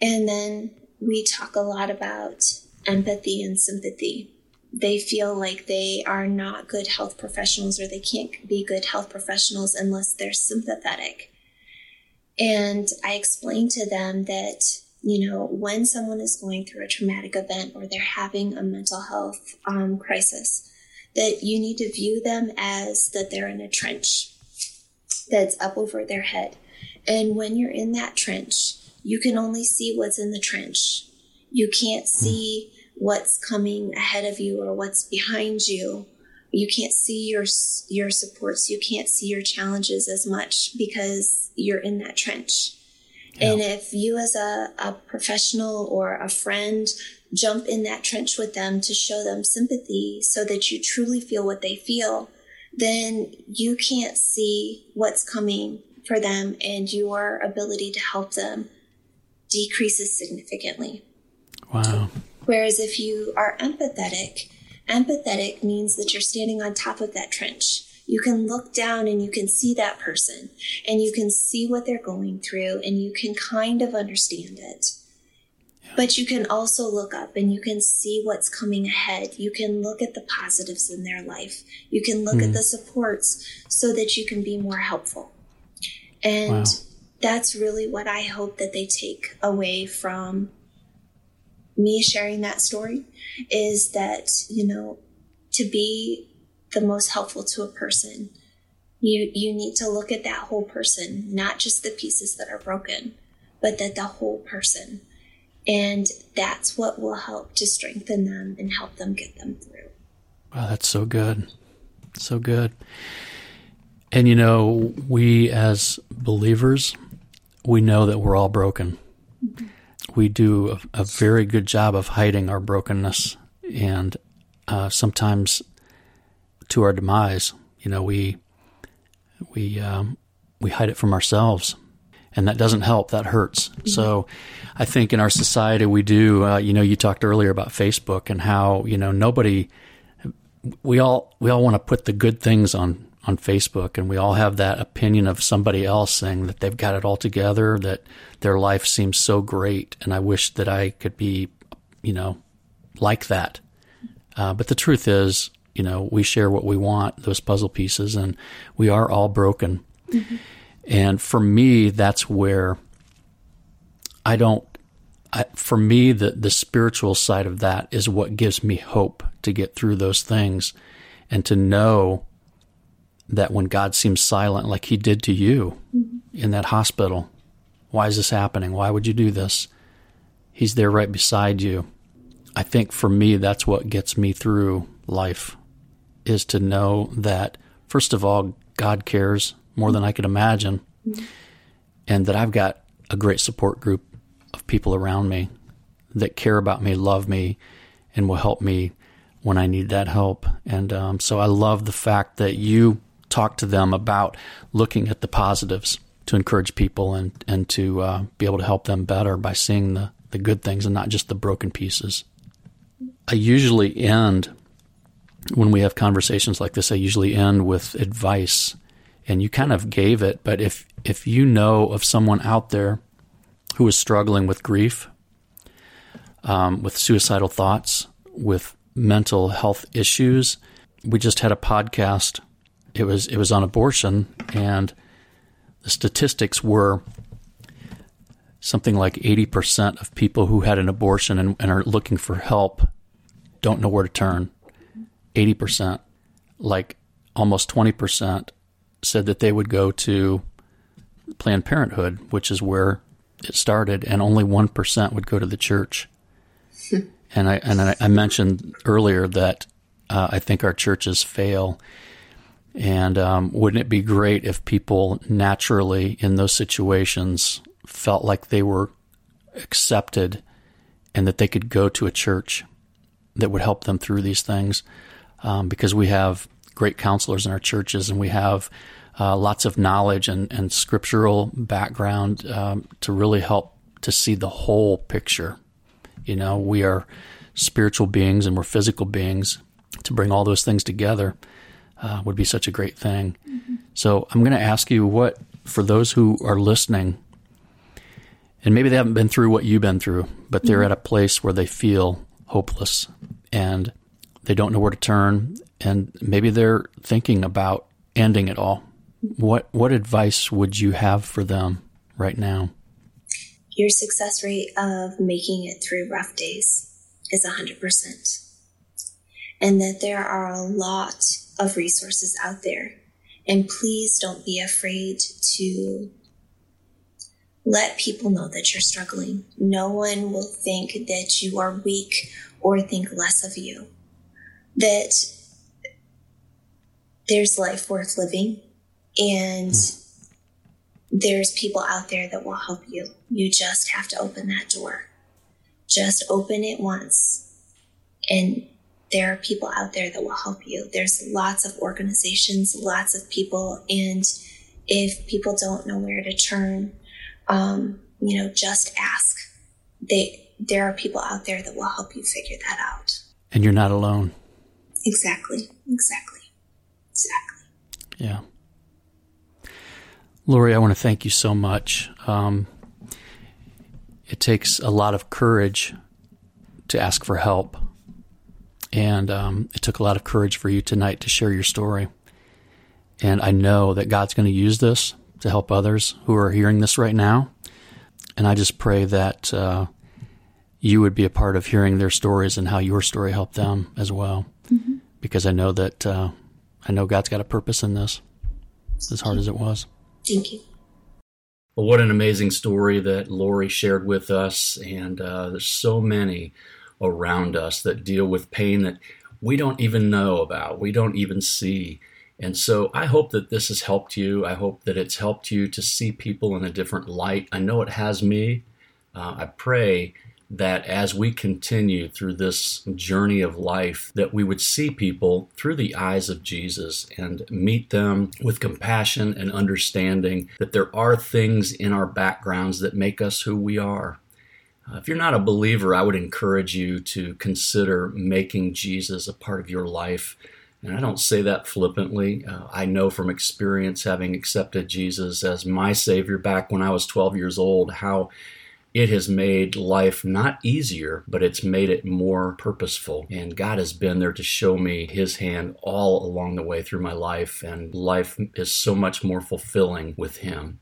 And then we talk a lot about empathy and sympathy. They feel like they are not good health professionals or they can't be good health professionals unless they're sympathetic. And I explain to them that, you know, when someone is going through a traumatic event or they're having a mental health um, crisis, that you need to view them as that they're in a trench that's up over their head. And when you're in that trench, you can only see what's in the trench. You can't hmm. see what's coming ahead of you or what's behind you. You can't see your your supports. You can't see your challenges as much because you're in that trench. Yeah. And if you as a, a professional or a friend jump in that trench with them to show them sympathy so that you truly feel what they feel, then you can't see what's coming for them and your ability to help them decreases significantly. Wow. Whereas if you are empathetic, empathetic means that you're standing on top of that trench. You can look down and you can see that person and you can see what they're going through and you can kind of understand it. But you can also look up and you can see what's coming ahead. You can look at the positives in their life. You can look mm. at hmm. the supports so that you can be more helpful. And wow. that's really what I hope that they take away from me sharing that story is that, you know, to be the most helpful to a person, you, you need to look at that whole person, not just the pieces that are broken, but that the whole person. And that's what will help to strengthen them and help them get them through. Wow, that's so good. So good. And you know, we as believers, we know that we're all broken. Mm-hmm we do a, a, very good job of hiding our brokenness, and uh, sometimes to our demise. You know, we we um, we hide it from ourselves, and that doesn't help. That hurts. So, I think in our society we do. Uh, you know, you talked earlier about Facebook and how you know nobody. We all we all want to put the good things on on Facebook, and we all have that opinion of somebody else saying that they've got it all together, that their life seems so great, and I wish that I could be, you know, like that. Uh, but the truth is, you know, we share what we want, those puzzle pieces, and we are all broken. Mm-hmm. And for me, that's where I don't. I, for me, the the spiritual side of that is what gives me hope to get through those things, and to know that when God seems silent, like He did to you mm-hmm. in that hospital, why is this happening? Why would you do this? He's there right beside you. I think for me, that's what gets me through life is to know that, first of all, God cares more than I could imagine, and that I've got a great support group of people around me that care about me, love me, and will help me when I need that help. And um, so I love the fact that you talk to them about looking at the positives to encourage people and, and to uh, be able to help them better by seeing the, the good things and not just the broken pieces. I usually end when we have conversations like this, I usually end with advice. And you kind of gave it, but if if you know of someone out there who is struggling with grief, um, with suicidal thoughts, with mental health issues, we just had a podcast. It was it was on abortion, and the statistics were something like 80% of people who had an abortion and, and, are looking for help don't know where to turn. 80%, like almost 20%, said that they would go to Planned Parenthood, which is where it started, and only 1% would go to the church. and I, and I, I mentioned earlier that uh, I think our churches fail. And um, wouldn't it be great if people naturally in those situations felt like they were accepted and that they could go to a church that would help them through these things? um, because we have great counselors in our churches and we have uh, lots of knowledge and, and scriptural background um, to really help to see the whole picture. You know, we are spiritual beings and we're physical beings. To bring all those things together uh, would be such a great thing. Mm-hmm. So I'm going to ask you what, for those who are listening, and maybe they haven't been through what you've been through, but they're mm-hmm. at a place where they feel hopeless and they don't know where to turn, and maybe they're thinking about ending it all. What what advice would you have for them right now? Your success rate of making it through rough days is 100%. And that there are a lot of resources out there. And please don't be afraid to let people know that you're struggling. No one will think that you are weak or think less of you that there's life worth living and mm. there's people out there that will help you. You just have to open that door. Just open it once and there are people out there that will help you. There's lots of organizations, lots of people, and if people don't know where to turn, um, you know, just ask. They there are people out there that will help you figure that out. And you're not alone. Exactly. Exactly. Exactly. Yeah. Lori, I want to thank you so much. Um, it takes a lot of courage to ask for help. And um, it took a lot of courage for you tonight to share your story. And I know that God's going to use this to help others who are hearing this right now. And I just pray that uh, you would be a part of hearing their stories and how your story helped them as well mm-hmm. because I know that uh, I know God's got a purpose in this, as hard as it was. Thank you. Well, what an amazing story that Lori shared with us, and uh, there's so many around us that deal with pain that we don't even know about, we don't even see. And so I hope that this has helped you. I hope that it's helped you to see people in a different light. I know it has me. Uh, I pray that as we continue through this journey of life that we would see people through the eyes of Jesus and meet them with compassion and understanding that there are things in our backgrounds that make us who we are. Uh, if you're not a believer, I would encourage you to consider making Jesus a part of your life. And I don't say that flippantly. Uh, I know from experience, having accepted Jesus as my Savior back when I was 12 years old, how it has made life not easier, but it's made it more purposeful. And God has been there to show me His hand all along the way through my life, and life is so much more fulfilling with Him.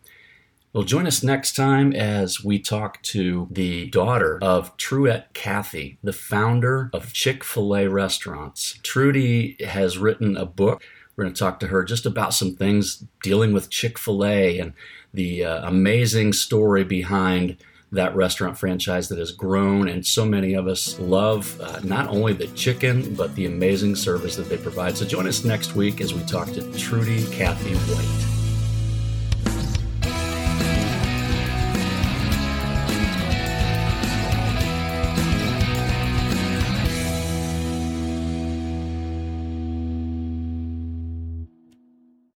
Well, join us next time as we talk to the daughter of Truett Cathy, the founder of Chick fil A restaurants. Trudy has written a book. We're going to talk to her just about some things dealing with Chick fil A and the uh, amazing story behind that restaurant franchise that has grown, and so many of us love uh, not only the chicken, but the amazing service that they provide. So join us next week as we talk to Trudy Cathy White.